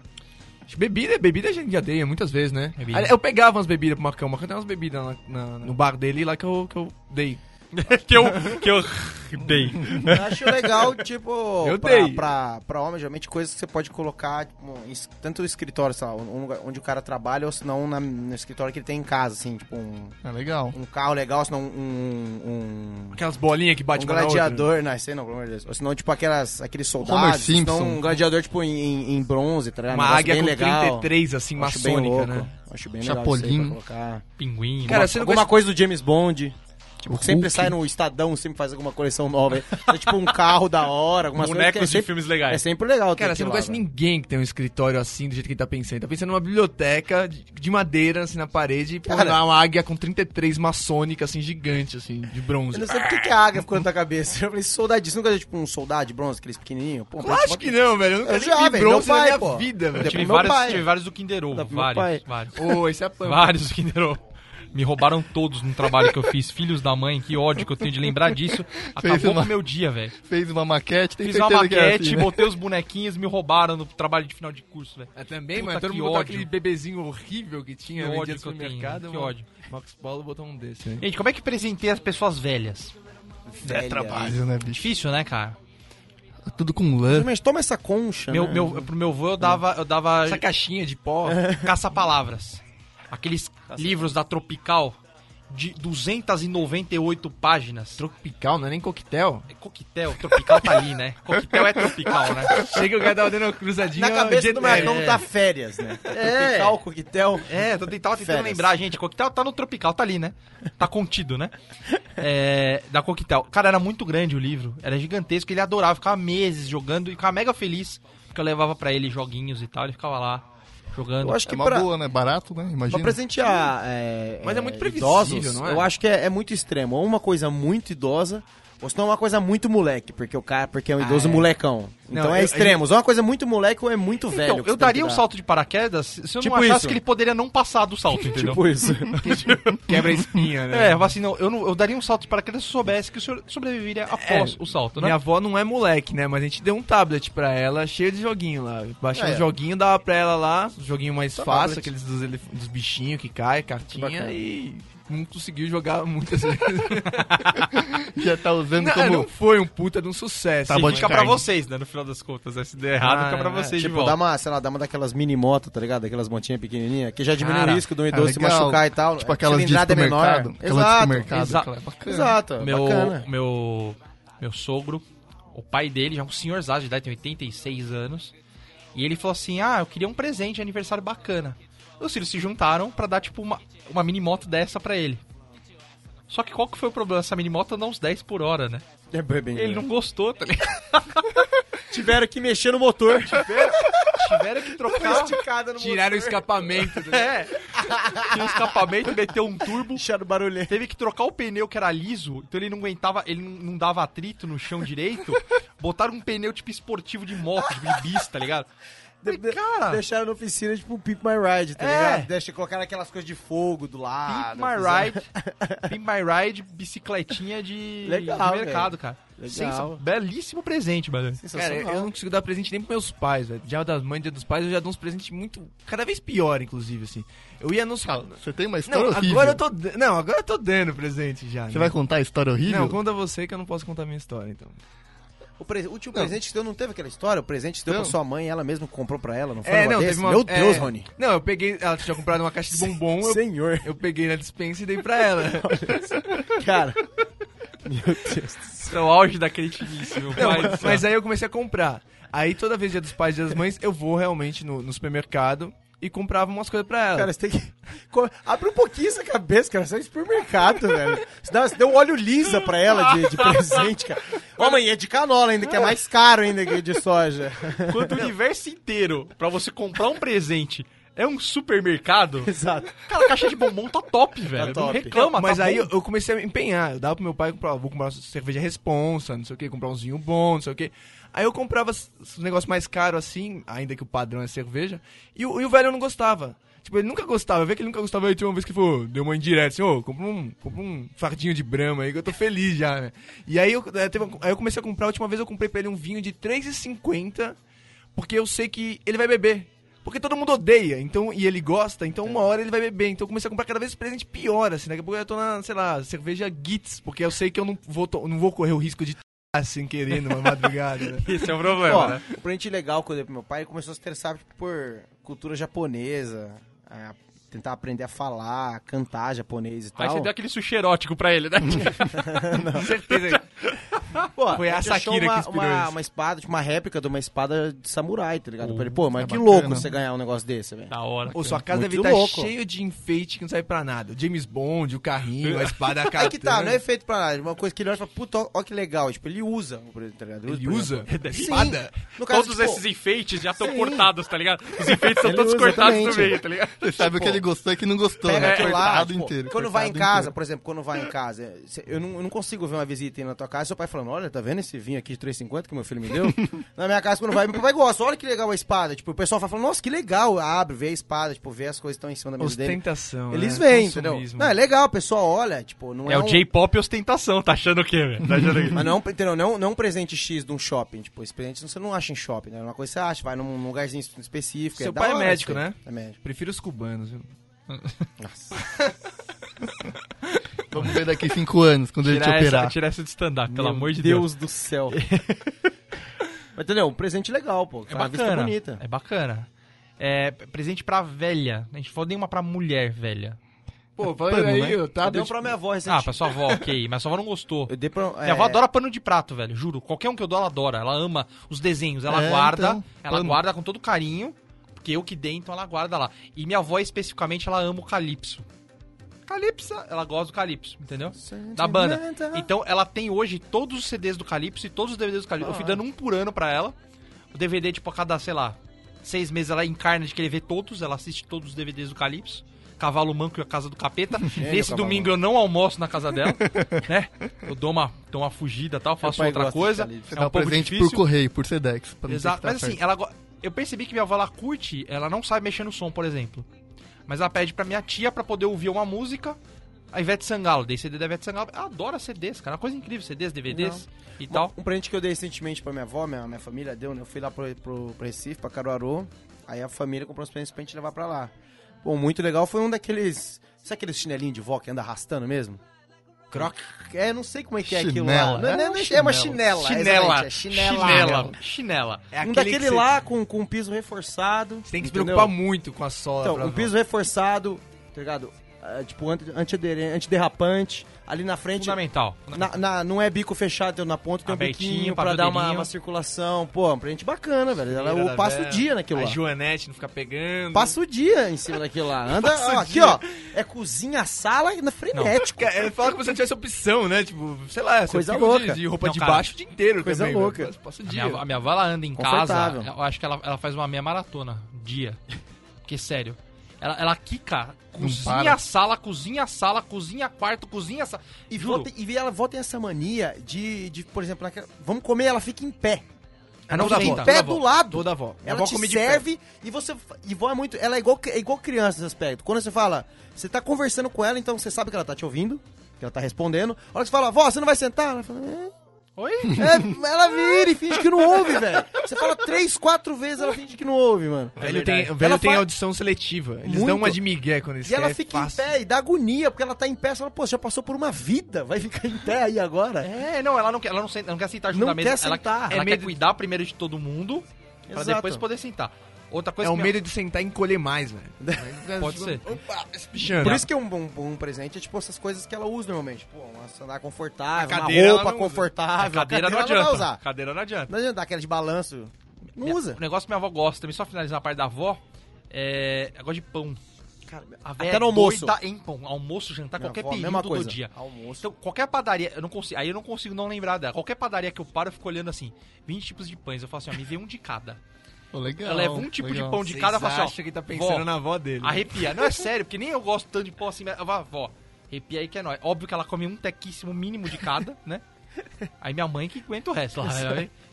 Acho que Bebida, bebida a gente já dei muitas vezes, né? Bebida. Eu pegava umas bebidas pro Marcão, o Marcão tem umas bebidas lá na- no bar dele lá que eu, que eu dei. que eu, que eu dei. Eu acho legal, tipo, Eu pra, dei. pra, pra homem, geralmente coisas que você pode colocar, tipo, em tanto no escritório, sei lá, um lugar onde o cara trabalha, ou se não na- no escritório que ele tem em casa, assim, tipo, um, É legal. um carro legal, se não um, um, Aquelas bolinhas que um bate outra. gladiador, não, sei não, pelo amor de Deus. Ou senão, tipo, aquelas, aqueles soldados, se não Simpson. um gladiador, tipo, em, em, bronze, tá ligado? Uma Um águia bem com legal. 33, assim, Acho bem maçônica, louco. né? Acho bem legal Chapolin. pra colocar. Pinguim. Cara, Uma- Alguma conhece... coisa do James Bond. Tipo, que sempre Hulk. sai no Estadão, sempre faz alguma coleção nova. aí. É tipo um carro da hora, algumas coisas que é bonecos de sempre, filmes é legais. sempre legal. Cara, você não lá, conhece velho. ninguém que tem um escritório assim, do jeito que ele tá pensando. Ele tá pensando numa biblioteca de, de madeira, assim, na parede, e pôr lá uma águia com 33 maçônica, assim, gigante, assim, de bronze. Eu não sei por que a águia ficou na tua cabeça. Eu falei, soldadinho, você nunca viu tipo um soldado de bronze, aqueles pequenininhos? Pô, Eu acho que não, velho. Eu nunca Eu já, vi velho, bronze meu na pai, minha pô. vida, velho. Tive meu vários, pai. tive vários do Kinder Ovo. Vários, pai. vários. Ô, esse é. Vários do Kinder Ovo. Me roubaram todos no trabalho que eu fiz. Filhos da mãe, que ódio que eu tenho de lembrar disso. Acabou uma- com o meu dia, velho. Fez uma maquete, tem Fiz uma é maquete, assim, né? botei os bonequinhos, me roubaram no trabalho de final de curso, velho. É, também, Puta, mano. Todo que mundo ódio. aquele bebezinho horrível que tinha Que ódio no que eu tenho, que mano. ódio. Max Paulo botou um desse, né? Gente, como é que presenteia as pessoas velhas? Velha. É trabalho, né, bicho? Difícil, né, cara? Tudo com lã. Mas toma essa concha, Meu, né? meu, pro meu avô eu dava, eu dava Essa caixinha de pó. caça-palavras. Aqueles livros da Tropical de 298 páginas. Tropical, não é nem coquetel. É Coquetel, Tropical tá ali, né? Coquetel é Tropical, né? Chega o cara tava dando uma cruzadinha. Na cabeça do genérico. Marcão tá férias, né? É. Tropical, coquetel. É, tô tentando, tentando lembrar, gente. Coquetel tá no Tropical, tá ali, né? Tá contido, né? É, da Coquetel. Cara, era muito grande o livro. Era gigantesco. Ele adorava. Ficava meses jogando e ficava mega feliz. Porque eu levava pra ele joguinhos e tal. Ele ficava lá jogando. Eu acho É que uma pra, boa, né? Barato, né? pra Imagina. presentear é, Mas é muito previsível, idosos, não é? eu acho que é, é muito extremo. Ou uma coisa muito idosa, ou senão uma coisa muito moleque, porque o cara porque é um idoso é. molecão. Não, Então é eu- extremos. Ou uma coisa muito moleque ou é muito velho. Então, que eu daria um salto de paraquedas se eu Tipo não achasse isso. que ele poderia não passar do salto, entendeu? Tipo isso. Quebra a espinha, né? É, eu assim, não, eu, não, eu daria um salto de paraquedas se eu soubesse que o senhor sobreviveria após o salto, né? Minha avó não é moleque, né? Mas a gente deu um tablet pra ela, cheio de joguinho lá. Baixou É. um joguinho, dava pra ela lá, um joguinho mais Só fácil, tablet. aqueles dos, elef- dos bichinhos que cai, cartinha, e não conseguiu jogar muitas vezes. Já tá usando não, como... não foi um puta de um sucesso. Tá bom de Fica pra vocês, né? No final das contas, né? Se der errado, Ah, fica pra é. vocês de Tipo, volta. dá uma, sei lá, dá uma daquelas mini motos, tá ligado? Aquelas motinhas pequenininhas, que já diminui Cara, o risco do idoso é se legal. machucar e tal. Tipo aquelas de é menor. de Exato. supermercado. Exa- aquela é bacana. Exato, meu, bacana. meu, meu sogro, o pai dele, já é um senhorzaço de idade, tem 86 anos. E ele falou assim: Ah, eu queria um presente de aniversário bacana. Os filhos se juntaram pra dar, tipo, uma, uma mini moto dessa pra ele. Só que qual que foi o problema? Essa mini moto anda uns 10 por hora, né? É bem- Ele não gostou, tá ligado? Tiveram que mexer no motor. Tiveram que Uma trocar. esticada no Tiraram o escapamento. né? É. Tinha um escapamento, meteu um turbo. Deixaram barulhento. Teve que trocar o pneu que era liso, então ele não aguentava, ele não, não dava atrito no chão direito. Botaram um pneu tipo esportivo de moto, de bis, tá ligado? Falei, cara, Deixaram na oficina, tipo, Pimp My Ride, tá É. ligado? Deixa colocar aquelas coisas de fogo do lado. Pimp My fizeram- Ride, Pimp My Ride, bicicletinha de, Legal, de mercado, velho. cara. Legal. Sensa- belíssimo presente, mano. Cara, eu não consigo dar presente nem pros meus pais, velho. Dia das mães, dia dos pais, eu já dou uns presentes muito. Cada vez pior, inclusive, assim. Eu ia nos. Cara, você tem uma história Não, horrível. agora eu tô. da- Não, agora eu tô dando presente já. Você né? vai contar a história horrível? Não, conta você que eu não posso contar a minha história, então. O, pre- o último Não. presente que deu não teve aquela história? O presente que deu Não. pra sua mãe, ela mesma comprou pra ela, não foi? É, não, desse? teve uma. Meu Deus, é, Rony. Não, eu peguei. Ela tinha comprado uma caixa de bombom, eu, Senhor. eu peguei na dispensa e dei pra ela. Cara. Meu Deus. Esse é o auge da cretinice, meu pai. do mas, céu. mas aí eu comecei a comprar. Aí toda vez dia dos pais e dia das mães, eu vou realmente no, no supermercado e comprava umas coisas pra ela. Cara, você tem que. Abre um pouquinho essa cabeça, cara. Você é supermercado, velho. Você, dá, você deu um óleo lisa pra ela de, de presente, cara. Ô, mãe, é de canola ainda, que é mais caro ainda que de soja. Quanto o universo inteiro, pra você comprar um presente, é um supermercado, Exato. cara, a caixa de bombom tá top, velho. Não top. reclama, mas tá aí bom. eu, comecei a empenhar. Eu dava pro meu pai comprar, vou comprar uma cerveja responsa, não sei o que, comprar um vinho bom, não sei o que. Aí eu comprava s- s- um negócio mais caro assim, ainda que o padrão é cerveja, e o, e o velho não gostava. Tipo, ele nunca gostava, vi que ele nunca gostava. Aí tinha uma vez que falou, deu uma indireta assim, ô, compra um, compra um fardinho de brama aí que eu tô feliz já, né? E aí eu, eh, teve aí eu comecei a comprar, a última vez eu comprei pra ele um vinho de R$3,50, porque eu sei que ele vai beber. Porque todo mundo odeia, então, e ele gosta, então uma hora ele vai beber. Então eu comecei a comprar cada vez presente pior, assim. Daqui a pouco eu tô na, sei lá, cerveja Gits, porque eu sei que eu não vou, não vou correr o risco de sem querer numa madrugada, né? Esse é o problema, Ó, né? o presente legal quando eu dei pro meu pai, ele começou a se interessar tipo, por cultura japonesa, a tentar aprender a falar, cantar japonês e Aí tal. você deu aquele sushi erótico pra ele, né? Com certeza. Pô, Foi a Shakira uma, que inspirou uma, isso. uma espada, tipo uma réplica de uma espada de samurai, tá ligado? Eu falei, pô, mas é que bacana. louco você ganhar um negócio desse, velho. da hora. Ou sua casa Muito deve estar louco. cheio de enfeite que não serve pra nada. O James Bond, o carrinho, a espada, a katana. Aí que tá, não é feito pra nada. Uma coisa que ele olha e fala, puta, ó, que legal. Tipo, ele usa, o tá ligado? Ele por usa? exemplo. Espada? No caso, Todos tipo, esses enfeites já estão cortados, tá ligado? Os enfeites são Ele todos usa, cortados no exatamente. meio, tá ligado? Você sabe o que ele gostou e que não gostou, né? Cortado tipo, inteiro. quando vai em casa, por exemplo, quando vai em casa, eu não, consigo ver uma visita aí na tua casa, seu pai falando, olha, tá vendo esse vinho aqui de 3,50 que meu filho me deu? na minha casa, quando vai, meu pai gosta, olha que legal a espada. Tipo, o pessoal fala, nossa, que legal, abre, vê a espada, tipo, vê as coisas que estão em cima da mesa dele. Ostentação. Eles né? veem, entendeu? Não, é legal, o pessoal olha, tipo, não é, É o um... J-pop ostentação, tá achando o quê, velho? Tá achando o quê? Mas não, é entendeu? Não, não é um presente X de um shopping. Tipo, esse presente você não acha em shopping, né? É uma coisa que você acha, vai num lugarzinho específico. Seu da pai é médico, aí. né? É médico. Prefiro os cubanos, viu? Vamos ver daqui cinco anos, quando ele te Tirar essa, operar. tirar essa de stand-up, pelo Meu amor de Deus. do céu. Mas entendeu? Um presente legal, pô. É Uma vista bacana. bonita. É bacana. É presente pra velha. A gente falou nenhuma pra mulher velha. Pô, pano, falando aí, né? eu Eu dei um pra minha avó Ah, recentemente. pra sua avó, ok. Mas sua avó não gostou. Eu dei pra... Minha avó adora pano de prato, velho, juro. Qualquer um que eu dou, ela adora. Ela ama os desenhos. Ela É, guarda, então, ela pano. guarda com todo carinho. Porque eu que dei, então ela guarda lá. E minha avó, especificamente, ela ama o Calypso. Calypso, ela gosta do Calypso, entendeu? Da banda. Então ela tem hoje todos os CDs do Calypso e todos os DVDs do Calypso. Eu fui dando um por ano pra ela. O DVD, tipo, a cada, sei lá, seis meses ela encarna de querer ver todos. Ela assiste todos os DVDs do Calypso. Cavalo Manco e a Casa do Capeta. Nesse Cavalo domingo eu não almoço na casa dela, né? Eu dou uma, dou uma fugida e tal, faço outra coisa. É dá um pouco presente difícil. por correio, por Sedex. Exato, tá mas assim, perto. ela, eu percebi que minha avó ela curte, ela não sabe mexer no som, por exemplo. Mas ela pede pra minha tia pra poder ouvir uma música. A Ivete Sangalo, dei CD da Ivete Sangalo. Ela adora CDs, cara. Uma coisa incrível, CDs, DVDs e tal. Um presente que eu dei recentemente pra minha avó, minha, minha família deu, né? Eu fui lá pro, pro, pro Recife, pra Caruaru. Aí a família comprou uns presentes pra gente levar pra lá. Pô, muito legal. Foi um daqueles... Sabe aqueles chinelinhos de vó que anda arrastando mesmo? Croc. É, não sei como é que é aquilo lá. Não, não, não, É é uma chinela. Chinela, é chinela. chinela, chinela. É Um aquele daquele que você- lá com, com um piso reforçado. Você tem que se entendeu? preocupar muito com a sola. Então, um piso reforçado, tá ligado? Ah, tipo, antiderrapante. Ali na frente, Fundamental. na, na- não é bico fechado, então na ponta tem um Abertinho, biquinho pra dar uma, uma circulação. Pô, um presente bacana, velho. Ela, eu passo o dia naquilo A lá. Joanete não fica pegando. Passo o dia em cima daquilo lá. Anda, Passa ó, aqui, ó. É cozinha, sala e na frenético. Cara, Ele fala como se tivesse opção, né? Tipo, sei lá, Coisa louca. De, de roupa Não, de cara, baixo o dia inteiro coisa também, louca. Passa o A dia. minha, avó- a minha avó ela anda em casa, Confortável. eu acho que ela, ela faz uma meia maratona dia. Porque, sério, ela, ela quica, cozinha a sala, cozinha a sala, cozinha quarto, cozinha a sala. E, tem- e ela volta tem essa mania de, de, por exemplo, naquela- vamos comer, ela fica em pé. Ah, não, Ela fica senta. em pé toda do avó, lado. Toda avó. Ela avó te come de pé. serve e você. E vó é muito. Ela é igual, é igual criança nesse aspecto. Quando você fala, você tá conversando com ela, então você sabe que ela tá te ouvindo, que ela tá respondendo. A hora que você fala, vó, você não vai sentar? Ela fala, é. Oi? É, ela vira e finge que não ouve, velho. Você fala três, quatro vezes, ela finge que não ouve, mano. O velho É tem, verdade. o velho Ela tem fa- audição seletiva. Eles Muito. dão uma de migué quando eles E ela fica em fácil. pé e dá agonia, porque ela tá em pé. Você fala, pô, você já passou por uma vida, vai ficar em pé aí agora? É, não, ela não quer, ela não, senta, não quer sentar junto Não da mesa. quer ela, sentar. Ela É quer medo- cuidar primeiro de todo mundo, pra Exato. depois poder sentar. Outra coisa É o medo de sentar e encolher mais, velho. Pode ser. Opa, espichando. Por isso que um bom, bom presente é tipo essas coisas que ela usa normalmente. Pô, uma sandália confortável, A uma cadeira roupa ela não usa. confortável. A cadeira, não ela adianta. vai usar. Cadeira não adianta. Não adianta aquela de balanço. Não Minha- usa. O negócio que minha avó gosta, também só finalizar a parte da avó, é. Ela gosta de pão. Cara, A até véia é no almoço. doida em pão. Almoço, jantar, Minha qualquer avó, período mesma do coisa. dia. Almoço. Então, qualquer padaria, eu não consigo, aí eu não consigo não lembrar dela. Qualquer padaria que eu paro, eu fico olhando assim, 20 tipos de pães. Eu falo assim, ó, me vê um de cada. Pô, legal, Eu levo um tipo legal. de pão de Vocês cada e falo assim, ó, que tá pensando vó, na avó dele. Arrepia. Não é sério, porque nem eu gosto tanto de pão assim. Mas, vó, vó, arrepia aí que é nóis. Óbvio que ela come um tequíssimo mínimo de cada, né? Aí minha mãe que aguenta o resto. Lá,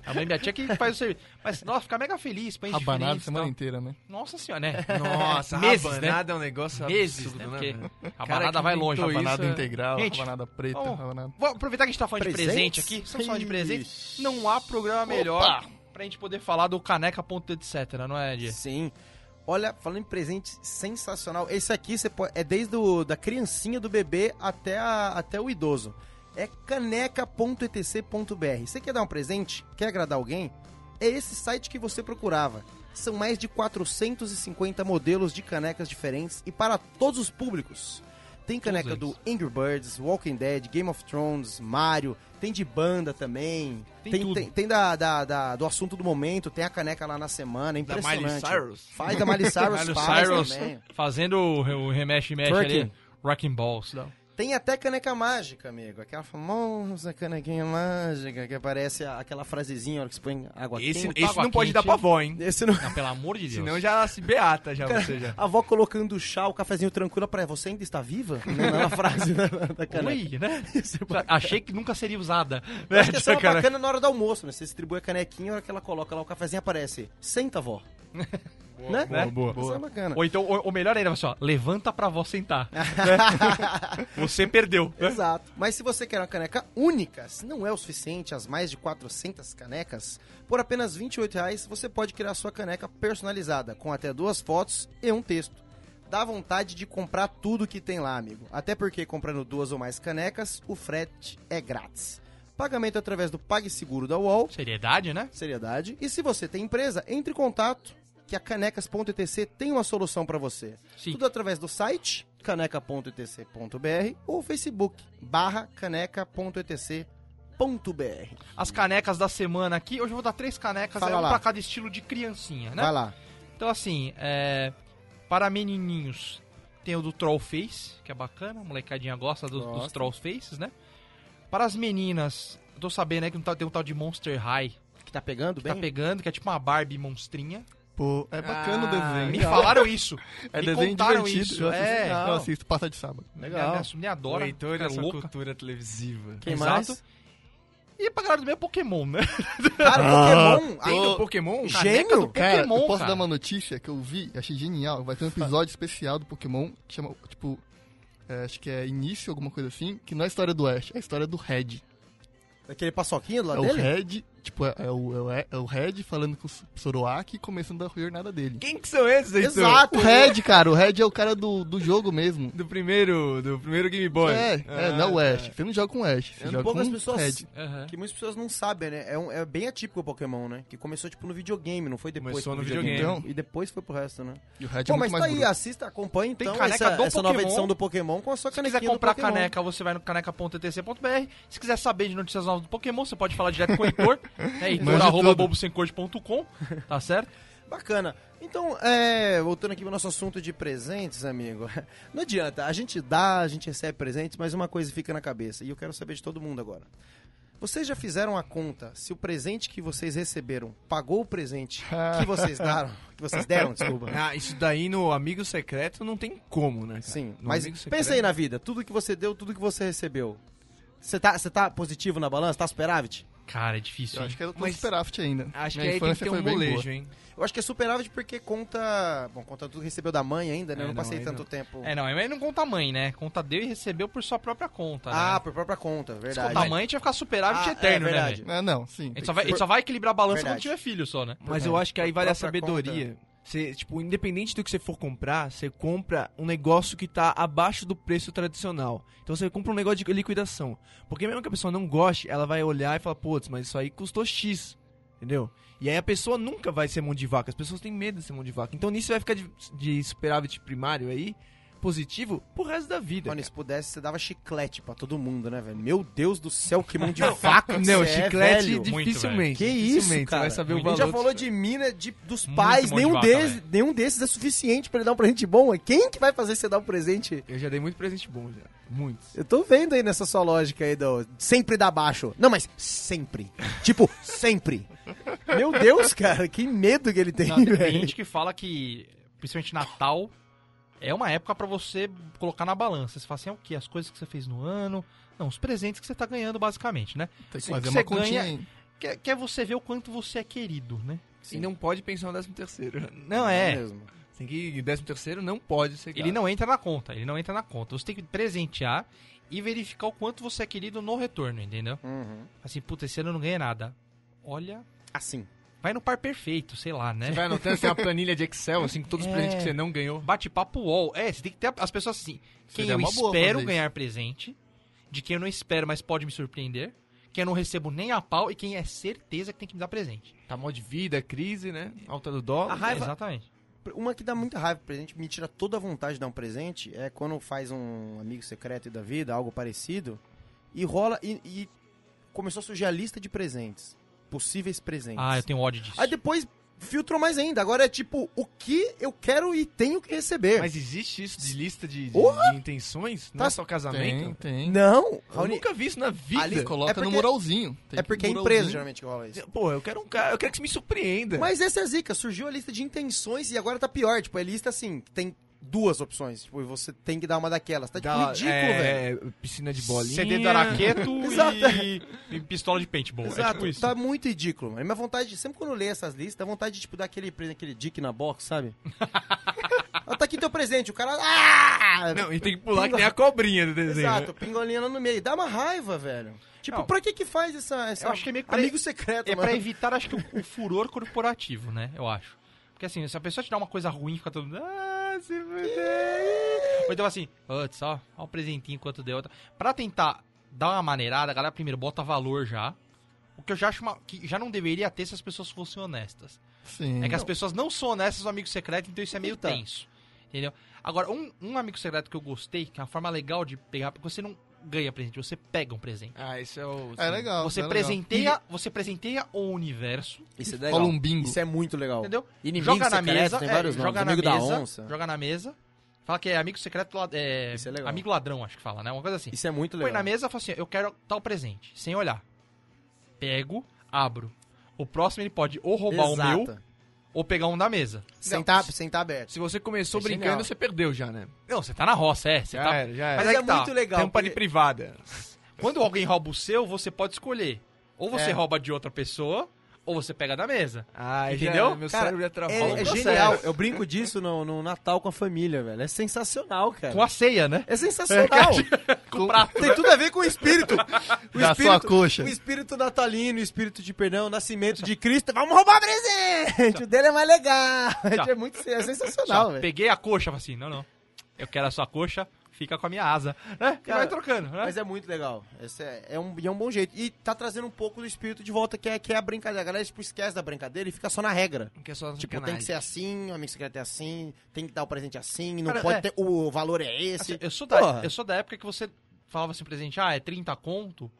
a mãe e minha tia que faz o serviço. Mas, nossa, fica mega feliz, pães Rabanada a semana tal. inteira, né? Nossa senhora, né? Nossa, Meses, rabanada é um negócio Meses, absurdo, né? né? Porque a Cara banada que vai longe. a Rabanada banada- integral, Gente, rabanada preta, vamos- rabanada... Vou aproveitar que a gente tá falando de Presentes? presente aqui. Estamos falando de presente. Não há programa melhor pra gente poder falar do caneca.etc, não é, Edi? Sim. Olha, falando em presente sensacional, esse aqui você pode, é desde o, da criancinha do bebê até, a- até o idoso. É caneca.etc.br. Você quer dar um presente? Quer agradar alguém? É esse site que você procurava. São mais de 450 modelos de canecas diferentes e para todos os públicos. Tem caneca do Angry Birds, Walking Dead, Game of Thrones, Mario, tem de banda também. Tem Tem, tudo. tem, tem da, da- da- do assunto do momento, tem a caneca lá na semana, é Da impressionante. Miley Cyrus. Faz da Miley Cyrus, Miley faz Cyrus também. fazendo o, o remexe-mexe ali. Rocking Balls. Não. Tem até caneca mágica, amigo. Aquela famosa canequinha mágica que aparece aquela frasezinha, a hora que você põe água Esse, quente. esse água não pode quente. dar pra avó, hein? Esse não... Não, pelo amor de Deus. Senão já se beata, já você já. A avó colocando o chá, o cafezinho tranquilo pra você ainda está viva? Não, não é frase da, da caneca. Oi, né? É. Achei que nunca seria usada. Eu acho que essa é uma bacana na hora do almoço, né? Você distribui a canequinha, a hora que ela coloca lá o cafezinho aparece. Senta, vó. né? boa, boa, Isso boa. é bacana. Ou então, ou, ou melhor ainda, assim, ó, levanta pra vó sentar. Você perdeu. né? Exato. Mas se você quer uma caneca única, se não é o suficiente as mais de 400 canecas, por apenas 28 reais você pode criar sua caneca personalizada, com até duas fotos e um texto. Dá vontade de comprar tudo que tem lá, amigo. Até porque comprando duas ou mais canecas, o frete é grátis. Pagamento através do PagSeguro da UOL. Seriedade, né? Seriedade. E se você tem empresa, entre em contato que a canecas.etc tem uma solução para você. Sim. Tudo através do site caneca.etc.br ou Facebook barra caneca.etc.br. As canecas da semana aqui. Hoje eu vou dar três canecas, Fala é um lá. pra cada estilo de criancinha, né? Vai lá. Então, assim, é, para menininhos, tem o do Troll Face, que é bacana, a molecadinha gosta dos, dos Gosta. Troll Faces, né? Para as meninas, eu tô sabendo né, que tem um tal de Monster High, Que tá pegando que bem? tá pegando, que é tipo uma Barbie monstrinha. Pô, é bacana o Ah, desenho. Me falaram isso. É me desenho contaram divertido. isso. eu, assisto, é, eu assisto, passa de sábado. Legal. Minha, minha adora. o Heitor essa louca. cultura televisiva. Quem Exato. mais? E pra galera do meu Pokémon, né? Cara, Ah. Pokémon. Do Pokémon? Gênio? Do Cara, Pokémon, eu posso cara. dar uma notícia que eu vi, achei genial. Vai ter um episódio especial do Pokémon que chama, tipo, é, acho que é Início, alguma coisa assim, que não é a história do Ash, é a história do Red. Aquele paçoquinho do É lado o dele? Red, tipo, é, é o, é o- é o Red falando com o Soroaki e começando a jornada dele. Quem que são esses, Heitor? Exato. O Red, cara, o Red é o cara do, do jogo mesmo. Do primeiro, do primeiro Game Boy. É, é, Ah, não é o Ash. Você não joga com o Ash, você É um joga pouco com pessoas- Red. Que muitas pessoas não sabem, né? É, um- é bem atípico o Pokémon, né? Que começou, tipo, no videogame, não foi depois Começou no videogame. Então. E depois foi pro resto, né? E o Red é Pô, muito mas mais tá aí, bruto. assista, acompanhe Tem então caneca essa, do essa nova Pokémon. edição do Pokémon com a sua Se quiser comprar caneca, você vai no caneca.etc.br. Se quiser saber de notícias novas do Pokémon, você pode falar direto com o Heitor. né? Heitor, Manja arroba bobosemcorte.com, tá certo? Bacana. Então, é, voltando aqui pro nosso assunto de presentes, amigo. Não adianta, a gente dá, a gente recebe presentes, mas uma coisa fica na cabeça. E eu quero saber de todo mundo agora. Vocês já fizeram a conta se o presente que vocês receberam pagou o presente que vocês deram? Que vocês deram, desculpa. Ah, isso daí no Amigo Secreto não tem como, né? cara? Sim, No mas pensa aí na vida. Tudo que você deu, tudo que você recebeu. Você tá, você tá positivo na balança? Tá superávit? Cara, é difícil. Eu hein? acho que eu tô Mas- superaft ainda. Acho Minha que aí tem que ter um molejo, hein? Eu acho que é superávit porque conta... Bom, conta tudo que recebeu da mãe ainda, né? É, eu não não, passei aí tanto não. tempo... É, não, mas não conta a mãe, né? Conta deu e recebeu por sua própria conta, Ah, né? por própria conta, Se verdade. contar a mãe, a gente vai ficar superávit Ah, é eterno, né, verdade. velho? É, não, sim. A gente, só vai, a gente só vai equilibrar a balança Verdade. quando tiver filho só, né? Mas É, eu acho que aí por vale a sabedoria. Você, tipo, independente do que você for comprar, você compra um negócio que tá abaixo do preço tradicional. Então você compra um negócio de liquidação. Porque mesmo que a pessoa não goste, ela vai olhar e falar, putz, mas isso aí custou X. Entendeu? E aí a pessoa nunca vai ser mão de vaca. As pessoas têm medo de ser mão de vaca. Então nisso vai ficar de, de superávit primário aí, positivo, pro resto da vida. Mano, cara. se pudesse, você dava chiclete pra todo mundo, né, velho? Meu Deus do céu, que mão de que Não, é, chiclete. Muito, dificilmente. Que dificilmente. isso, Você cara? vai saber o A valor. gente já falou de mina, de, dos Muito pais, mão de nenhum, vaca, deles, velho. nenhum desses é suficiente pra ele dar um presente bom. Quem que vai fazer você dar um presente? Eu já dei muito presente bom, já. Muitos. Eu tô vendo aí nessa sua lógica aí do sempre dá baixo. Não, mas sempre. tipo, sempre. Meu Deus, cara, que medo que ele tem, Não, tem gente que fala que, principalmente Natal, é uma época pra você colocar na balança. Você fala assim, é o quê? As coisas que você fez no ano. Não, os presentes que você tá ganhando, basicamente, né? Tem que Sim, fazer que uma você continha ganha-. Quer, quer você ver o quanto você é querido, né? E não pode pensar no décimo terceiro. Não, é. mesmo. Tem que. Décimo terceiro não pode ser. Ele gasto. não entra na conta, ele não entra na conta. Você tem que presentear e verificar o quanto você é querido no retorno, entendeu? Uhum. Assim, puta, esse ano eu não ganhei nada. Olha, Assim. Vai no par perfeito, sei lá, né? Você vai anotando assim, uma planilha de Excel, assim, com todos os É. presentes que você não ganhou. Bate-papo UOL. É, você tem que ter as pessoas assim. Quem Seria eu espero ganhar presente, de quem eu não espero, mas pode me surpreender, quem eu não recebo nem a pau e quem é certeza que tem que me dar presente. Tá mal de vida, crise, né? Alta do dólar. A raiva- Exatamente. Uma que dá muita raiva pro presente, me tira toda a vontade de dar um presente, é quando faz um amigo secreto da vida, algo parecido, e rola e, e começou a surgir a lista de presentes. Possíveis presentes. Ah, eu tenho ódio disso. Aí depois filtrou mais ainda. Agora é tipo, o que eu quero e tenho que receber. Mas existe isso de lista de, de- de intenções? Não Tá- é só casamento? Tem, tem. Não, Eu Raoni, nunca vi isso na vida. Ali- Coloca É porque- no muralzinho. Tem é porque é muralzinho. empresa geralmente que rola isso. Pô, eu quero um cara, eu quero que você me surpreenda. Mas essa é a zica, surgiu a lista de intenções e agora tá pior. Tipo, é lista assim, tem duas opções. Tipo, e você tem que dar uma daquelas. Tá tipo Dá- ridículo, velho. é, Piscina de bolinha. CD do Araqueto Exato. e, e pistola de paintball. É Exato, tipo isso. tá muito ridículo. A minha vontade, de- sempre quando eu leio essas listas, dá vontade de, tipo, dar aquele, aquele dick na box, sabe? tá aqui teu presente, o cara... Ah! Não, e tem que pular que nem a cobrinha do desenho. Exato, né? pingolinha lá no meio. Dá uma raiva, velho. Tipo, Não. pra que que faz essa... essa Eu acho que é meio que pra- Amigo secreto, É mano. pra evitar, acho que, o, o furor corporativo, né? Eu acho. Porque assim, se a pessoa te dá uma coisa ruim, fica todo mundo. Ah, se fudeu." Ou então assim, putz, ó, ó o presentinho quanto deu. Pra tentar dá uma maneirada, a galera primeiro bota valor já. O que eu já acho uma, que já não deveria ter se as pessoas fossem honestas. Sim. É que as pessoas não são honestas no amigo secreto, então isso é meio Então. tenso. Entendeu? Agora, um, um amigo secreto que eu gostei, que é uma forma legal de pegar, porque você não ganha presente, você pega um presente. Ah, esse é o... É legal. Você é legal. presenteia, você presenteia o universo, Isso é Rola um bingo. Isso é muito legal. entendeu? Inimigo joga na secreto, mesa, tem é, vários joga nomes. na Amigo da mesa, onça. joga na mesa. Fala que é amigo secreto, é, Isso é legal. amigo ladrão, acho que fala, né? Uma coisa assim. Isso é muito Põe legal. na mesa e fala assim, eu quero tal presente, sem olhar. Pego, abro. O próximo ele pode ou roubar o meu. Ou pegar um da mesa. Não, tá, se- sem tá aberto. Se você começou É brincando, genial. você perdeu já, né? Não, você tá na roça, é. Você Já tá... era, já era. Mas, Mas é, é tá. muito legal. Tampa de porque- privada. Quando alguém rouba o seu, você pode escolher. Ou você É. rouba de outra pessoa, ou você pega da mesa. Ah, Entendeu? Já, meu Cara, cérebro ia travar. É, é genial. Eu brinco disso no, no Natal com a família, velho. É sensacional, cara. Com a ceia, né? É sensacional. Com o prato. Tem tudo a ver com o espírito. O Da sua coxa. O espírito natalino, o espírito de perdão, o nascimento de Cristo. Vamos roubar presente! O dele é mais legal. É, muito, é sensacional, velho. peguei a coxa, falei assim, não, não. Eu quero a sua coxa, fica com a minha asa. Né? E Cara, vai trocando, né? Mas é muito legal. Esse é, é um, e é um bom jeito. E tá trazendo um pouco do espírito de volta, que é, que é a brincadeira. A galera tipo, esquece da brincadeira e fica só na regra. Não quer só Tipo, sacanagem. tem que ser assim, o amigo secreto é assim, tem que dar o presente assim, não Cara, pode é. ter. O valor é esse. Assim, eu, sou da, Porra. eu sou da época que você falava assim, presente, ah, é 30 conto.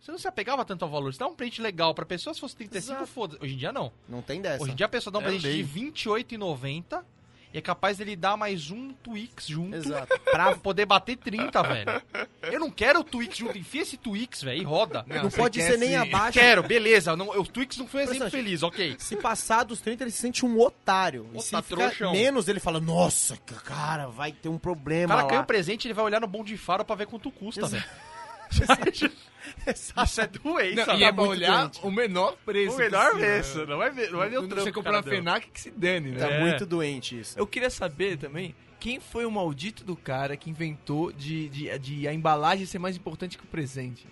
Você não se apegava tanto ao valor. Você dá um presente legal pra pessoa, se fosse 35, Exato. foda Hoje em dia não. Não tem dessa. Hoje em dia a pessoa dá um É presente lei. de R$28,90 e é capaz dele dar mais um Twix junto Exato. pra poder bater 30, velho. Eu não quero o Twix junto. Enfia esse Twix, velho, e roda. Não, você pode ser nem sim. abaixo. Quero, beleza. Não, o Twix não foi um exemplo feliz, ok. Se passar dos 30, ele se sente um otário. E Ô, se ficar trouxão. menos, ele fala, nossa, cara, vai ter um O problema cara ganha lá. um presente, ele vai olhar no bom de faro pra ver quanto custa, velho. Isso é doença. Não, e velho. é olhar doente. o menor preço. o melhor possível, preço. Não vai ver, não vai ver o trampo você comprar deu. FENAC, que se dane, né? Tá É. muito doente isso. Eu queria saber também quem foi o maldito do cara que inventou de, de, de a embalagem ser mais importante que o presente.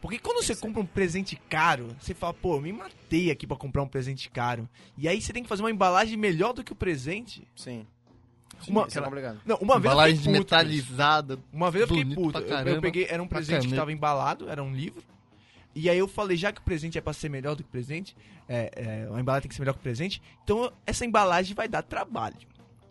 Porque quando você compra um presente caro, você fala, pô, eu me matei aqui pra comprar um presente caro. E aí você tem que fazer uma embalagem melhor do que o presente. Sim. Uma, Isso é complicado. não, uma vez eu Embalagem fiquei puto metalizada. Uma vez eu fiquei puto. pra Eu- Eu, caramba, peguei, era um presente que tava embalado, era um livro. E aí eu falei, já que o presente é pra ser melhor do que o presente, é, é, a embalagem tem que ser melhor que o presente, então essa embalagem vai dar trabalho.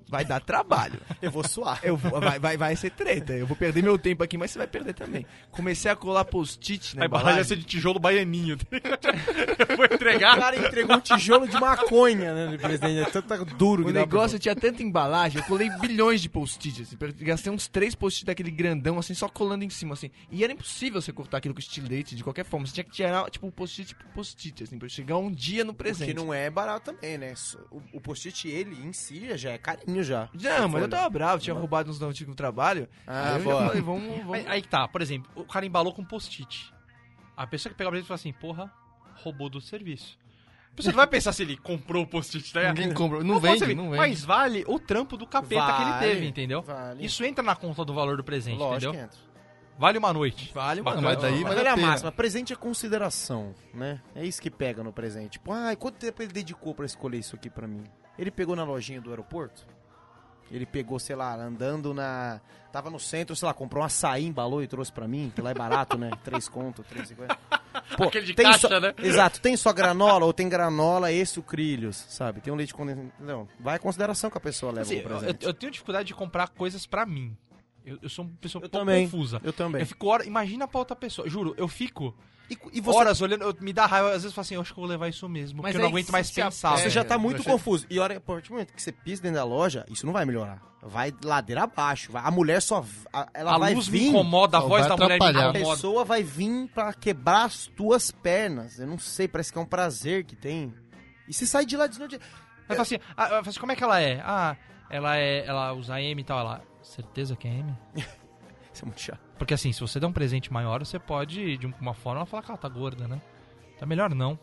Vai dar trabalho. Eu vou suar. Eu vou- vai, vai, vai ser treta. Eu vou perder meu tempo aqui, mas você vai perder também. Comecei a colar post-it na A embalagem vai embalagem. ser de tijolo baianinho. Eu vou O entregar. cara entregou um tijolo de maconha, né, de presidente. É tanto duro O que negócio tinha tanta embalagem, eu colei bilhões de post-its, assim, gastei uns três post-its daquele grandão, assim, só colando em cima, assim. E era impossível você cortar aquilo com estilete de qualquer forma. Você tinha que tirar, tipo, o post-it por post-it, assim, pra chegar um dia no presente. Porque não é barato também, né? O, o post-it, ele em si, já é carinho já. Não, mas eu tava bravo, tinha roubado uns da antigo trabalho. Ah, aí boa. já falei, vamos, vamos. Aí, tá, por exemplo, o cara embalou com post-it. A pessoa que pega o presente fala assim, porra, roubou do serviço. Pessoa não vai pensar se ele comprou o post-it, tá? Ninguém compra. Não pode vende, ser, não vende. Mas vale o trampo do capeta que ele Vale, teve, entendeu? vale. Isso entra na conta do valor do presente, Lógico entendeu? que entra. Vale uma noite. Vale, mano. Bacana. mas daí- Mas vale olha a a máxima, presente é consideração, né? É isso que pega no presente. Tipo, ai, quanto tempo ele dedicou pra escolher isso aqui pra mim? Ele pegou na lojinha do aeroporto? Ele pegou, sei lá, andando na... Tava no centro, sei lá, comprou um açaí, embalou e trouxe pra mim, que lá é barato, né? Três conto, três cinquenta. Pô, Aquele de tem caixa, só- né? Exato, tem só granola ou tem granola e sucrilhos, sabe? Tem um leite condensado. Não, vai a consideração que a pessoa leva Assim, eu, presente. eu tenho dificuldade de comprar coisas pra mim. Eu, eu sou uma pessoa Eu pouco também. confusa. Eu também. Eu fico hora, imagina pra outra pessoa. Juro, eu fico E, e você horas olhando, eu- me dá raiva, às vezes eu falo assim, eu acho que eu vou levar isso mesmo, Mas porque eu não aguento mais se pensar. Você É, já tá eu muito achei- confuso. E a hora, a partir do momento que você pisa dentro da loja, isso não vai melhorar. Vai ladeira abaixo. vai- a mulher só. a- ela a vai luz me vir. incomoda, a voz da mulher me atrapalhar. A incomoda. pessoa vai vir pra quebrar as tuas pernas. Eu não sei, parece que é um prazer que tem. E você sai de lá de Ela fala assim, ah, assim, como é que ela é? Ah, ela é. Ela usa M e tal. Ela. Certeza que é M? Isso é muito chato. Porque assim, se você der um presente maior, você pode, de uma forma, falar que ela tá gorda, né? Tá melhor não.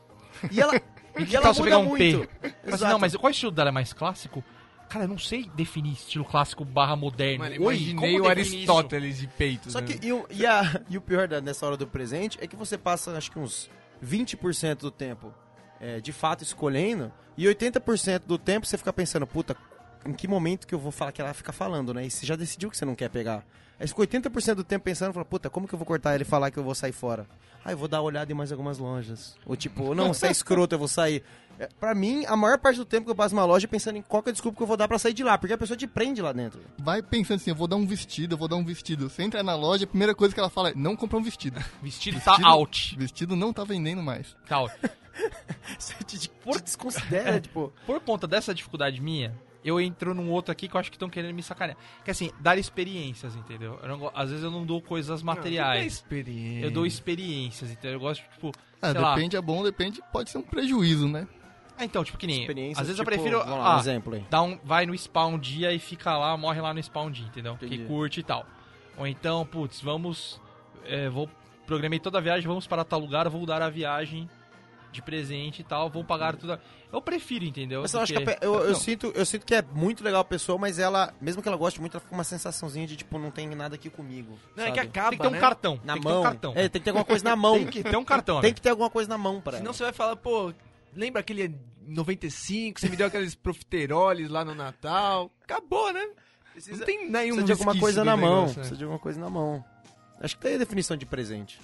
E ela. E e que ela tal você muda pegar um muito. P? Mas, assim, não, mas qual estilo dela é mais clássico? Cara, eu não sei definir estilo clássico barra moderno. Mano, Oi, imaginei como o Aristóteles de peitos. Só né? que, e o, e a- e o pior da- nessa hora do presente é que você passa, acho que uns 20% do tempo é, de fato escolhendo, e 80% do tempo você fica pensando, puta, em que momento que eu vou falar que ela fica falando, né? E você já decidiu que você não quer pegar. Aí você ficou 80% do tempo pensando, fala, puta, como que eu vou cortar ele e falar que eu vou sair fora? Ah, eu vou dar uma olhada em mais algumas lojas. Ou tipo, não, você é escroto, eu vou sair. É, pra mim, a maior parte do tempo que eu passo numa loja é pensando em qual que é a desculpa que eu vou dar pra sair de lá, porque a pessoa te prende lá dentro. Vai pensando assim, eu vou dar um vestido, eu vou dar um vestido. Você entra na loja, a primeira coisa que ela fala é, não comprar um vestido. Vestido tá out. Vestido não tá vendendo mais. Tá out. Você te, te desconsidera, tipo... Por conta dessa dificuldade minha, eu entro num outro aqui que eu acho que estão querendo me sacanear. Que assim, dar experiências, entendeu? Eu não às vezes eu não dou coisas É materiais. experiência. Eu dou experiências, entendeu? Eu gosto, tipo, Ah, sei lá. depende, é bom, depende, pode ser um prejuízo, né? Ah, então, tipo, que nem. Experiências, Às vezes eu tipo, prefiro. vamos lá, um ah, exemplo aí. dá um, vai no spa um dia e fica lá, morre lá no spa um dia, entendeu? Entendi. Que curte e tal. Ou então, putz, vamos. é, vou. Programei toda a viagem, vamos para tal lugar, vou dar a viagem de presente e tal, vou pagar tudo. Eu prefiro, entendeu? Mas eu acho que pe- eu, eu sinto, eu sinto que é muito legal a pessoa, mas ela, mesmo que ela goste muito, ela fica com uma sensaçãozinha de tipo, não tem nada aqui comigo. Não, é que sabe? acaba, Tem que ter um né? cartão. na tem que mão. ter um cartão. É, tem que ter alguma coisa na mão. Tem que ter um cartão. Tem que ter alguma coisa na mão pra Senão ela. você vai falar, pô, lembra aquele 95, você me deu aqueles profiteroles lá no Natal? Acabou, né? Precisa, Não tem nenhum precisa de alguma coisa na mão. negócio, né? Precisa de alguma coisa na mão. Acho que tem a definição de presente.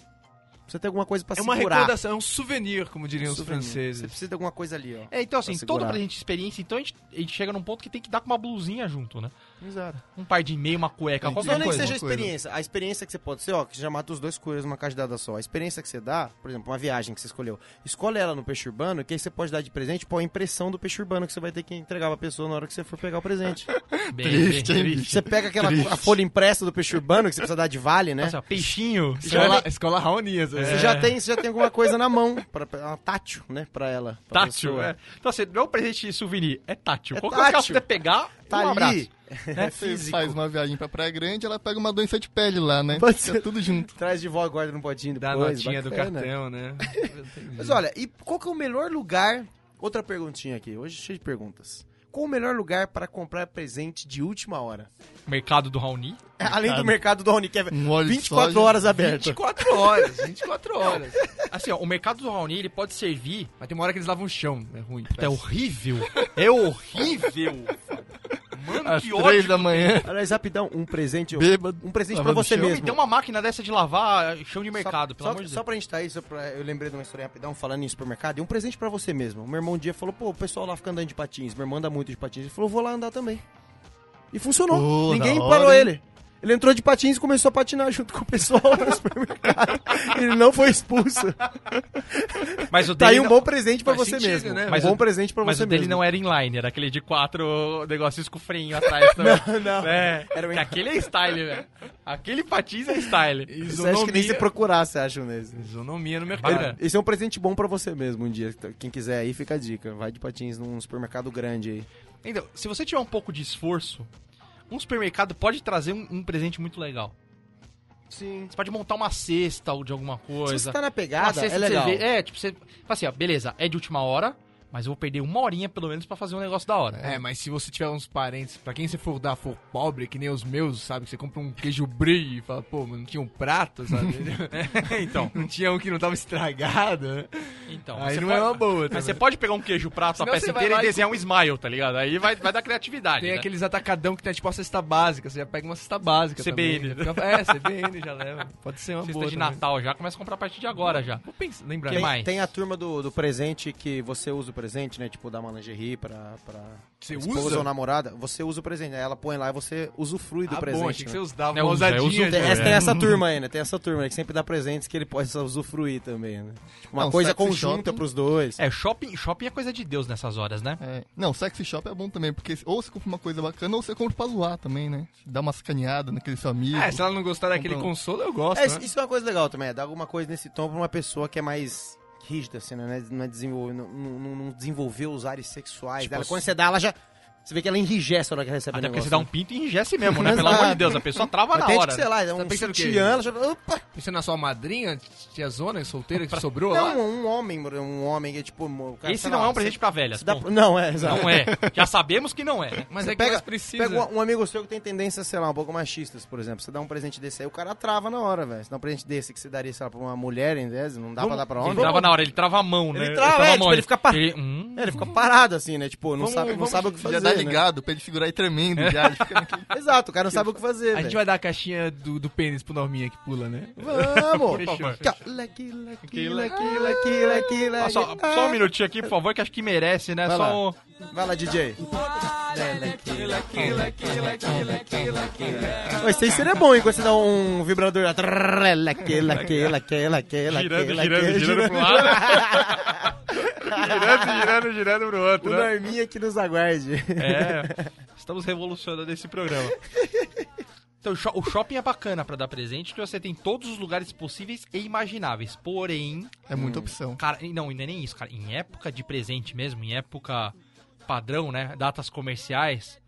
Precisa ter alguma coisa pra É uma segurar. recordação, é um souvenir, como diriam os Souvenir. franceses. Você precisa de alguma coisa ali, ó. É, então assim, Pra todo segurar. presente de experiência, então a gente, a gente chega num ponto que tem que dar com uma blusinha junto, né? Exato. Um par de meia, uma cueca, qualquer Não nem que coisa. seja a experiência. A experiência que você pode ser, ó, que já mata os dois coelhos numa cajadada só. A experiência que você dá, por exemplo, uma viagem que você escolheu. Escolhe ela no peixe urbano, que aí você pode dar de presente, pô, a impressão do peixe urbano que você vai ter que entregar pra pessoa na hora que você for pegar o presente. Bem, Triste, bem, triste. Você pega aquela a folha impressa do peixe urbano, que você precisa dar de vale, né? Nossa, peixinho. Escola, escola Raonias. Você né? já tem, você já tem alguma coisa na mão, pra, pra, uma tátil, né, pra ela. pra Tátil, pessoa. é. Então assim, não é um presente de souvenir, é tátil. É Qualquer coisa que tátil. você pegar, Tá um ali. abraço. É Você faz uma viagem pra Praia Grande, ela pega uma doença de pele lá, né? Pode Fica ser. tudo junto. Traz de volta, guarda no potinho Da depois. notinha do cartão, né? Mas olha, e qual que é o melhor lugar... Outra perguntinha aqui, hoje cheio de perguntas. Qual o melhor lugar para comprar presente de última hora? Mercado do Raoni. É, Além do mercado do Rony, que é Um óleo de 24 soja. horas aberto. 24 horas, 24 horas. Assim, ó, o mercado do Raoni, ele pode servir... Mas tem uma hora que eles lavam o chão, é ruim. É horrível. É horrível. Mano, Às que três ódio. da manhã, Aliás, rapidão, um presente... bêbado. Um presente pra você mesmo. dê uma máquina dessa de lavar chão de mercado, só, pelo só, amor de só Deus. pra gente tá aí, só pra- eu lembrei de uma história rapidão falando em supermercado. E um presente pra você mesmo. Meu irmão um dia falou, pô, o pessoal lá fica andando de patins. Meu irmão anda muito de patins. Ele falou, vou lá andar também. E funcionou. Pô, Ninguém parou hein? ele. Ele entrou de patins e começou a patinar junto com o pessoal no supermercado. Ele não foi expulso. Mas o Tá dele aí um não- bom presente pra Faz você sentido, mesmo. né? Um Mas bom o- presente pra Mas você o dele mesmo. não era inline, era aquele de quatro negocinhos com freio atrás também. Não, não. É, Era um- que aquele é style, velho. Aquele patins é style. Você acha que nem se procurar, você acha, nesse. Isonomia no mercado. Esse é um presente bom pra você mesmo um dia. Quem quiser aí, fica a dica. Vai de patins num supermercado grande aí. Então, se você tiver um pouco de esforço, um supermercado pode trazer um, um presente muito legal. Sim. Você pode montar uma cesta ou de alguma coisa. Se você tá na pegada, é legal. cerveja. É, tipo, você assim, ó, beleza, é de última hora, mas eu vou perder uma horinha pelo menos pra fazer um negócio da hora. É, mas se você tiver uns parentes, pra quem você for dar, for pobre, que nem os meus, sabe? Que você compra um queijo brie e fala, pô, mas não tinha um prato, sabe? então, não tinha um que não tava estragado, né? então. Aí não pode- é uma boa também. Mas você pode pegar um queijo prato, a Senão peça você vai inteira e desenhar um smile, tá ligado? Aí vai, vai dar criatividade. Tem né? aqueles atacadão que tem tipo a cesta básica, você já pega uma cesta básica CBN. também. Fica- É, CBN já leva. Pode ser uma Cesta boa de também. Natal já, começa a comprar a partir de agora já. Vou pensar, lembrar. Que Tem, mais? tem a turma do, do presente que você usa o presente, né? Tipo, dar uma lingerie pra, pra Você esposa usa? ou namorada. Você usa o presente. Aí ela põe lá e você usufrui do Ah, presente. bom, achei que né? você usava uma ousadinha. uso- Tem, tem É. essa turma aí, né? Tem essa turma aí que sempre dá presentes que ele pode usufruir também, né? Tipo, uma Não, coisa conjunta shopping. pros dois. É, shopping, shopping é coisa de Deus nessas horas, né? É. Não, sexy shop é bom também, porque ou você compra uma coisa bacana ou você compra pra zoar também, né? Dá uma sacaneada naquele seu amigo. É, se ela não gostar daquele Compra um- consolo, eu gosto, É, né? isso é uma coisa legal também, é dar alguma coisa nesse tom pra uma pessoa que é mais rígida, assim, né? Não, é desenvolver, não, não, não desenvolveu os ares sexuais Tipo, dela. Quando você dá, ela já... Você vê que ela enrijece na hora que recebe Até o porque você negócio. dá um pinto e enrijece mesmo, né? Pelo amor de Deus, a pessoa trava Mas na hora. que, sei lá, é Tá um o quê? sutiã, ela já... Opa! Pensando na sua madrinha, tia zona, solteira, que sobrou lá. Não, um homem, um homem que é tipo... o cara, Esse não lá, é um presente você- pra velhas. dá-. Não é, exato. Não é. Já sabemos que não é. né? Mas Você é que pega, precisa. pega um, um amigo seu que tem tendências, sei lá, um pouco machistas, por exemplo. Você dá um presente desse aí, o cara trava na hora, velho. Você dá um presente desse que você daria, sei lá, pra uma mulher, em vez, não dá pra dar pra Ele homem. trava na hora, ele trava a mão, né? Ele trava, é, a tipo, mão, ele fica pa- Ele, hum, É, ele fica parado assim, né? Tipo, não sabe, não o que fazer. Né? ligado pra ele segurar e tremendo. Já, naquele- Exato, o cara não sabe o que fazer, A gente vai dar a caixinha do, do pênis pro Norminha que pula, né? Vamos! Fechou, Aqui, ó. Leque, leque, leque, leque, leque, Ah, leque. só, só um minutinho aqui, por favor, que acho que merece, né? Vai Só lá. um... Vai lá, DJ. Oi, Isso aí seria bom, hein? Quando você dá um vibrador. Girando, girando, girando pro lado. Girando, girando, girando pro O outro, né? Norminha que nos aguarde. É, estamos revolucionando esse programa. Então, o sho- o shopping é bacana pra dar presente, que você tem todos os lugares possíveis e imagináveis. Porém, É muita opção. cara, e não, e não é nem isso, cara. Em época de presente mesmo, em época padrão, né? Datas comerciais.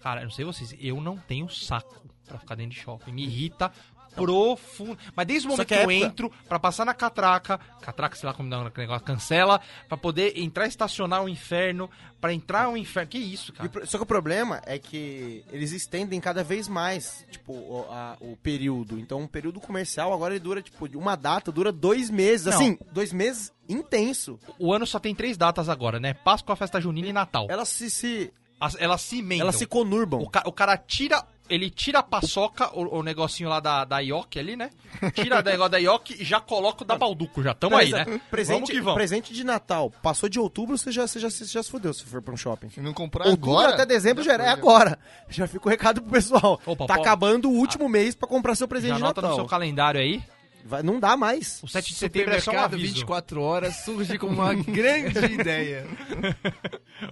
Cara, eu não sei vocês, eu não tenho saco pra ficar dentro de shopping. Me irrita profundo. Mas desde o momento que que, eu época- entro pra passar na catraca, catraca, sei lá como dá o negócio, cancela, pra poder entrar e estacionar o inferno, pra entrar o inferno. Que isso, E cara? pro- Só que o problema é que eles estendem cada vez mais, tipo, o, a- o período. Então, um período comercial agora ele dura, tipo, uma data dura dois meses. Não. Assim, dois meses intenso. O ano só tem três datas agora, né? Páscoa, festa junina e Natal. Elas se, se, As- Elas se emendam. elas se conurbam. O, ca- o cara tira. Ele tira a paçoca, o, o negocinho lá da, da Ioki ali, né? Tira o negócio da Ioki e já coloca o da Balduco. Já tamo aí, né? Presente, vamos que vamos. presente de Natal. Passou de outubro, você já, você já, você já se fodeu se for pra um shopping. Se não comprar Outubro agora... até dezembro já era, é agora. Já fica o recado pro pessoal. Opa, tá pô. acabando o último mês pra comprar seu presente Já de anota Natal. no seu calendário aí. Vai- não dá mais. O 7 de setembro é só um aviso. 24 horas surge como uma grande ideia.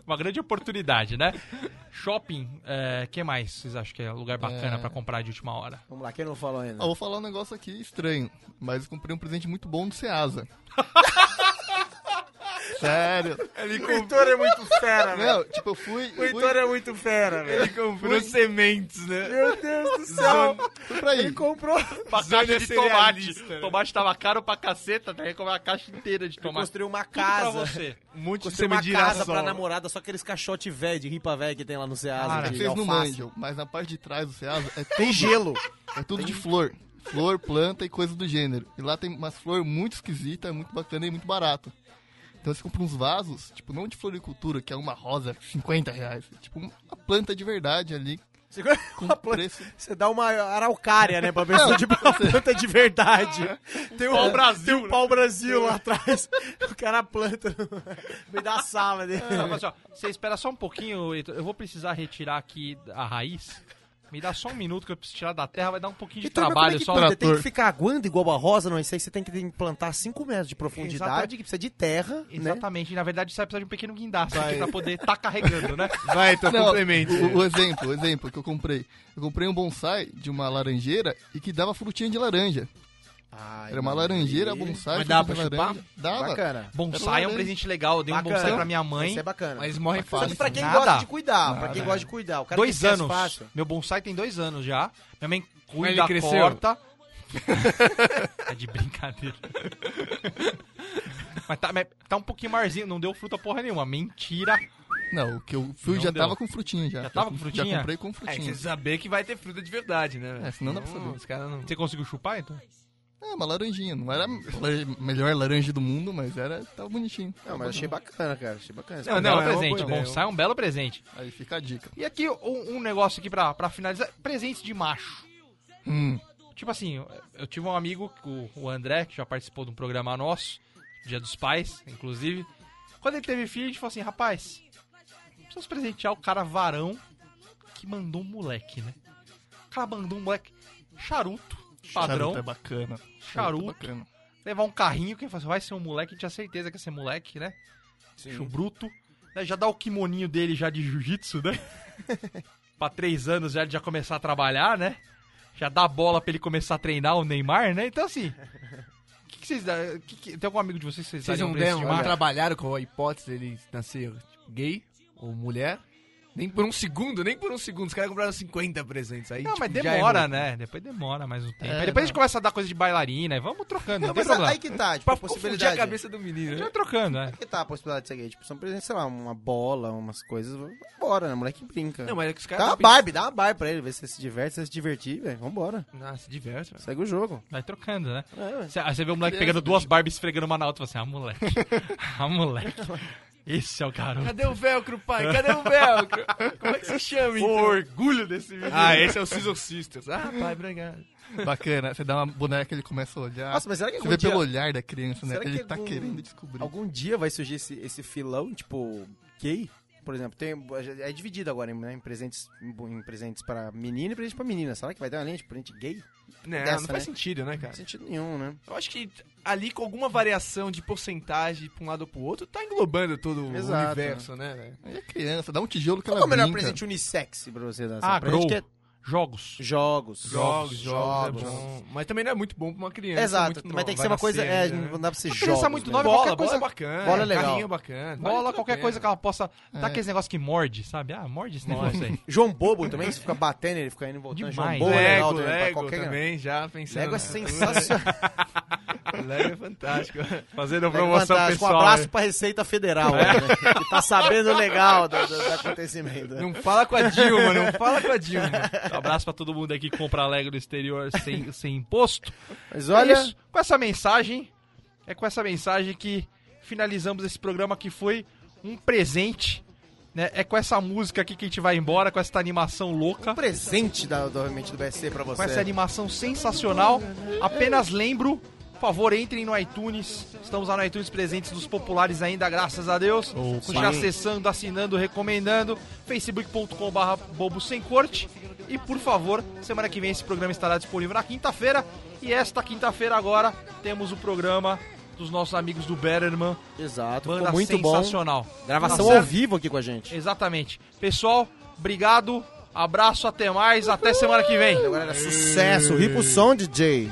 Uma grande oportunidade, né? Shopping, é, que mais vocês acham que é lugar bacana É. pra comprar de última hora? Vamos lá, quem não falou ainda? Ah, vou falar um negócio aqui estranho, mas eu comprei um presente muito bom do Ceasa. Sério. Ele O Heitor é muito fera, Não, tipo, eu fui... O fui Heitor é muito fera, velho. Ele comprou sementes, né? Meu Deus do céu. fui pra Ele aí. comprou. Caixa de tomate. né? Tomate tava caro pra caceta, daí comprou uma caixa inteira de tomate. Construiu uma Tudo pra casa. você. Semente uma casa pra namorada, só aqueles caixote velho, de ripa velho que tem lá no Ceasa. Cara, de Vocês não manjam, mas na parte de trás do Ceasa é Tem gelo. É tudo de flor. Flor, planta e coisa do gênero. E lá tem umas flores muito esquisitas, muito bacana e muito barato. Então você compra uns vasos, tipo, não de floricultura, que é uma rosa, 50 reais. Tipo, uma planta de verdade ali, Você, com preço. você dá uma araucária, né, pra pessoa, tipo, uma planta de verdade. Tem um Pau Brasil, Tem um né? pau Brasil lá atrás. O cara planta no meio da sala dele. Não, mas, ó, você espera só um pouquinho. Eu vou precisar retirar aqui a raiz. Me dá só um minuto que eu preciso tirar da terra, vai dar um pouquinho de Então, trabalho é só. planta? Tem que ficar aguando igual a rosa, não. Isso aí você tem que plantar 5 metros de profundidade, Exatamente. que precisa de terra, né? Exatamente, e na verdade você vai precisar de um pequeno guindaste aqui pra poder estar carregando, né? Vai, então Não, complemente. o, o exemplo, o exemplo que eu comprei. Eu comprei um bonsai de uma laranjeira e que dava frutinha de laranja. Ai, Era uma laranjeira, bonsai, Mas dava pra laranja. Dava. Bacana. Bonsai é um presente legal, eu dei um Bacana. bonsai pra minha mãe. Isso é bacana. Mas morre Só fácil. que pra quem Nada. gosta de cuidar, pra Nada, quem é. gosta de cuidar. O cara Dois anos. Fácil. Meu bonsai tem dois anos já. Minha mãe cuida, ele cresceu? corta. é de brincadeira. mas, tá, mas tá um pouquinho marzinho, não deu fruta porra nenhuma. Mentira. Não, o que eu fui Não já deu. tava com frutinha já. Já tava com frutinha? Já comprei com É, frutinha. você saber que vai ter fruta de verdade, né? É, senão dá pra saber. Os caras não... Você conseguiu chupar, então? É, uma laranjinha. Não era a melhor laranja do mundo, mas era tava bonitinho. Não, mas achei bacana, cara. Achei bacana. Não, um não, belo é uma presente. bonsai é um belo presente. Aí fica a dica. E aqui um, um negócio aqui pra, pra finalizar. Presentes de macho. Hum, Tipo assim, eu, tive um amigo, o, o André, que já participou de um programa nosso, Dia dos Pais, inclusive. Quando ele teve filho, a gente falou assim, rapaz, precisamos presentear o cara varão que mandou um moleque, né? O cara mandou um moleque charuto, padrão, charuto é bacana. Charuto. é bacana. levar um carrinho, que ele falou assim, vai ser um moleque, a gente tinha certeza que ia ser moleque, né? Acho bruto. Né, Já dá o kimoninho dele já de jiu-jitsu, né? pra três anos já ele já começar a trabalhar, né? Já dá a bola pra ele começar a treinar o Neymar, né? Então assim. O que, que vocês dão? que que- tem algum amigo de vocês que vocês, Vocês não deram, não trabalharam com a hipótese dele nascer tipo, gay ou mulher? Nem por um segundo, nem por um segundo. Os caras compraram 50 presentes. Aí, Não, tipo, mas já demora, né? Depois demora mais um tempo. É, Aí depois a não. gente começa a dar coisa de bailarina e vamos trocando, não, Não, mas problema. aí que tá, tipo, a possibilidade. a cabeça do menino, A gente vai trocando, né? Aí que tá a possibilidade disso aqui. Tipo, são presentes, sei lá, uma bola, umas coisas. Bora, né? Moleque brinca. Não, mas é que os Dá caras... uma Barbie, dá uma Barbie pra ele, ver se ele se diverte, se ele se divertir, velho. Vambora. Ah, se diverte, velho. Segue o jogo. Vai trocando, né? É. Você, aí você vê o moleque Criança, pegando duas Barbies esfregando uma na outra e fala assim, ah, moleque. ah, moleque. Esse é o garoto. Cadê o velcro, pai? Cadê o velcro? Como é que se chama, O então? orgulho desse vídeo. Ah, esse é o Scissor Sisters. Ah, pai, obrigado. Bacana, você dá uma boneca, ele começa a olhar. Nossa, mas será que você algum vê dia, pelo olhar da criança, né? será que Ele tá algum- querendo descobrir. algum dia vai surgir esse, esse filão, tipo, gay? Por exemplo, tem, é dividido agora né, em, presentes, em presentes para menino e presente pra menina. Será que vai ter uma linha de presente gay? Não, Dessa, não faz né? sentido, né, Não cara? faz sentido nenhum, né? Eu acho que ali com alguma variação de porcentagem pra um lado ou pro outro, tá englobando todo Exato, o universo, né, velho? Aí é criança, dá um tijolo que Qual ela é o melhor brinca. presente unissex pra você dar? Ah, presente Grow. que é Jogos. jogos. Jogos, jogos, é bom. Mas também não é muito bom pra uma criança. Exato, muito mas tem que ser uma coisa. É, né? não dá pra ser Uma jogos. criança muito né? nova, Bola, qualquer bola coisa- é bacana. bola é legal. Carrinho é bacana. Bola, qualquer pena. coisa que ela possa. Tá É. aqueles negócios que morde, sabe? Ah, morde esse negócio aí. João Bobo também, você fica batendo, ele fica indo e voltando. João Demais. Bobo é legal Lego, também, pra Lego qualquer também, já pensando. Lego é sensacional. Lego é fantástico. Fazendo Lego promoção fantástico. pessoal. Um abraço né? pra Receita Federal, né, que tá sabendo legal do, do- do acontecimento. Não fala com a Dilma, não fala com a Dilma. Um abraço pra todo mundo aqui que compra Lego no exterior sem, sem imposto. Mas olha, É. Com essa mensagem, é com essa mensagem que finalizamos esse programa que foi um presente. Né? É com essa música aqui que a gente vai embora, com essa animação louca. um presente da, do, realmente do BSC pra com você. essa animação sensacional. Apenas lembro, por favor, entrem no iTunes. Estamos lá no iTunes presentes dos populares ainda, graças a Deus. Continue acessando, assinando, recomendando. facebook.com.br bobo sem corte. E por favor, semana que vem esse programa estará disponível na quinta-feira. E esta quinta-feira agora temos o programa dos nossos amigos do Betterman. Exato, Banda muito bom. sensacional. Gravação Tá ao vivo aqui com a gente. Exatamente. Pessoal, obrigado. Abraço, até mais. Até semana que vem. Galera, sucesso. Ripa o som, DJ.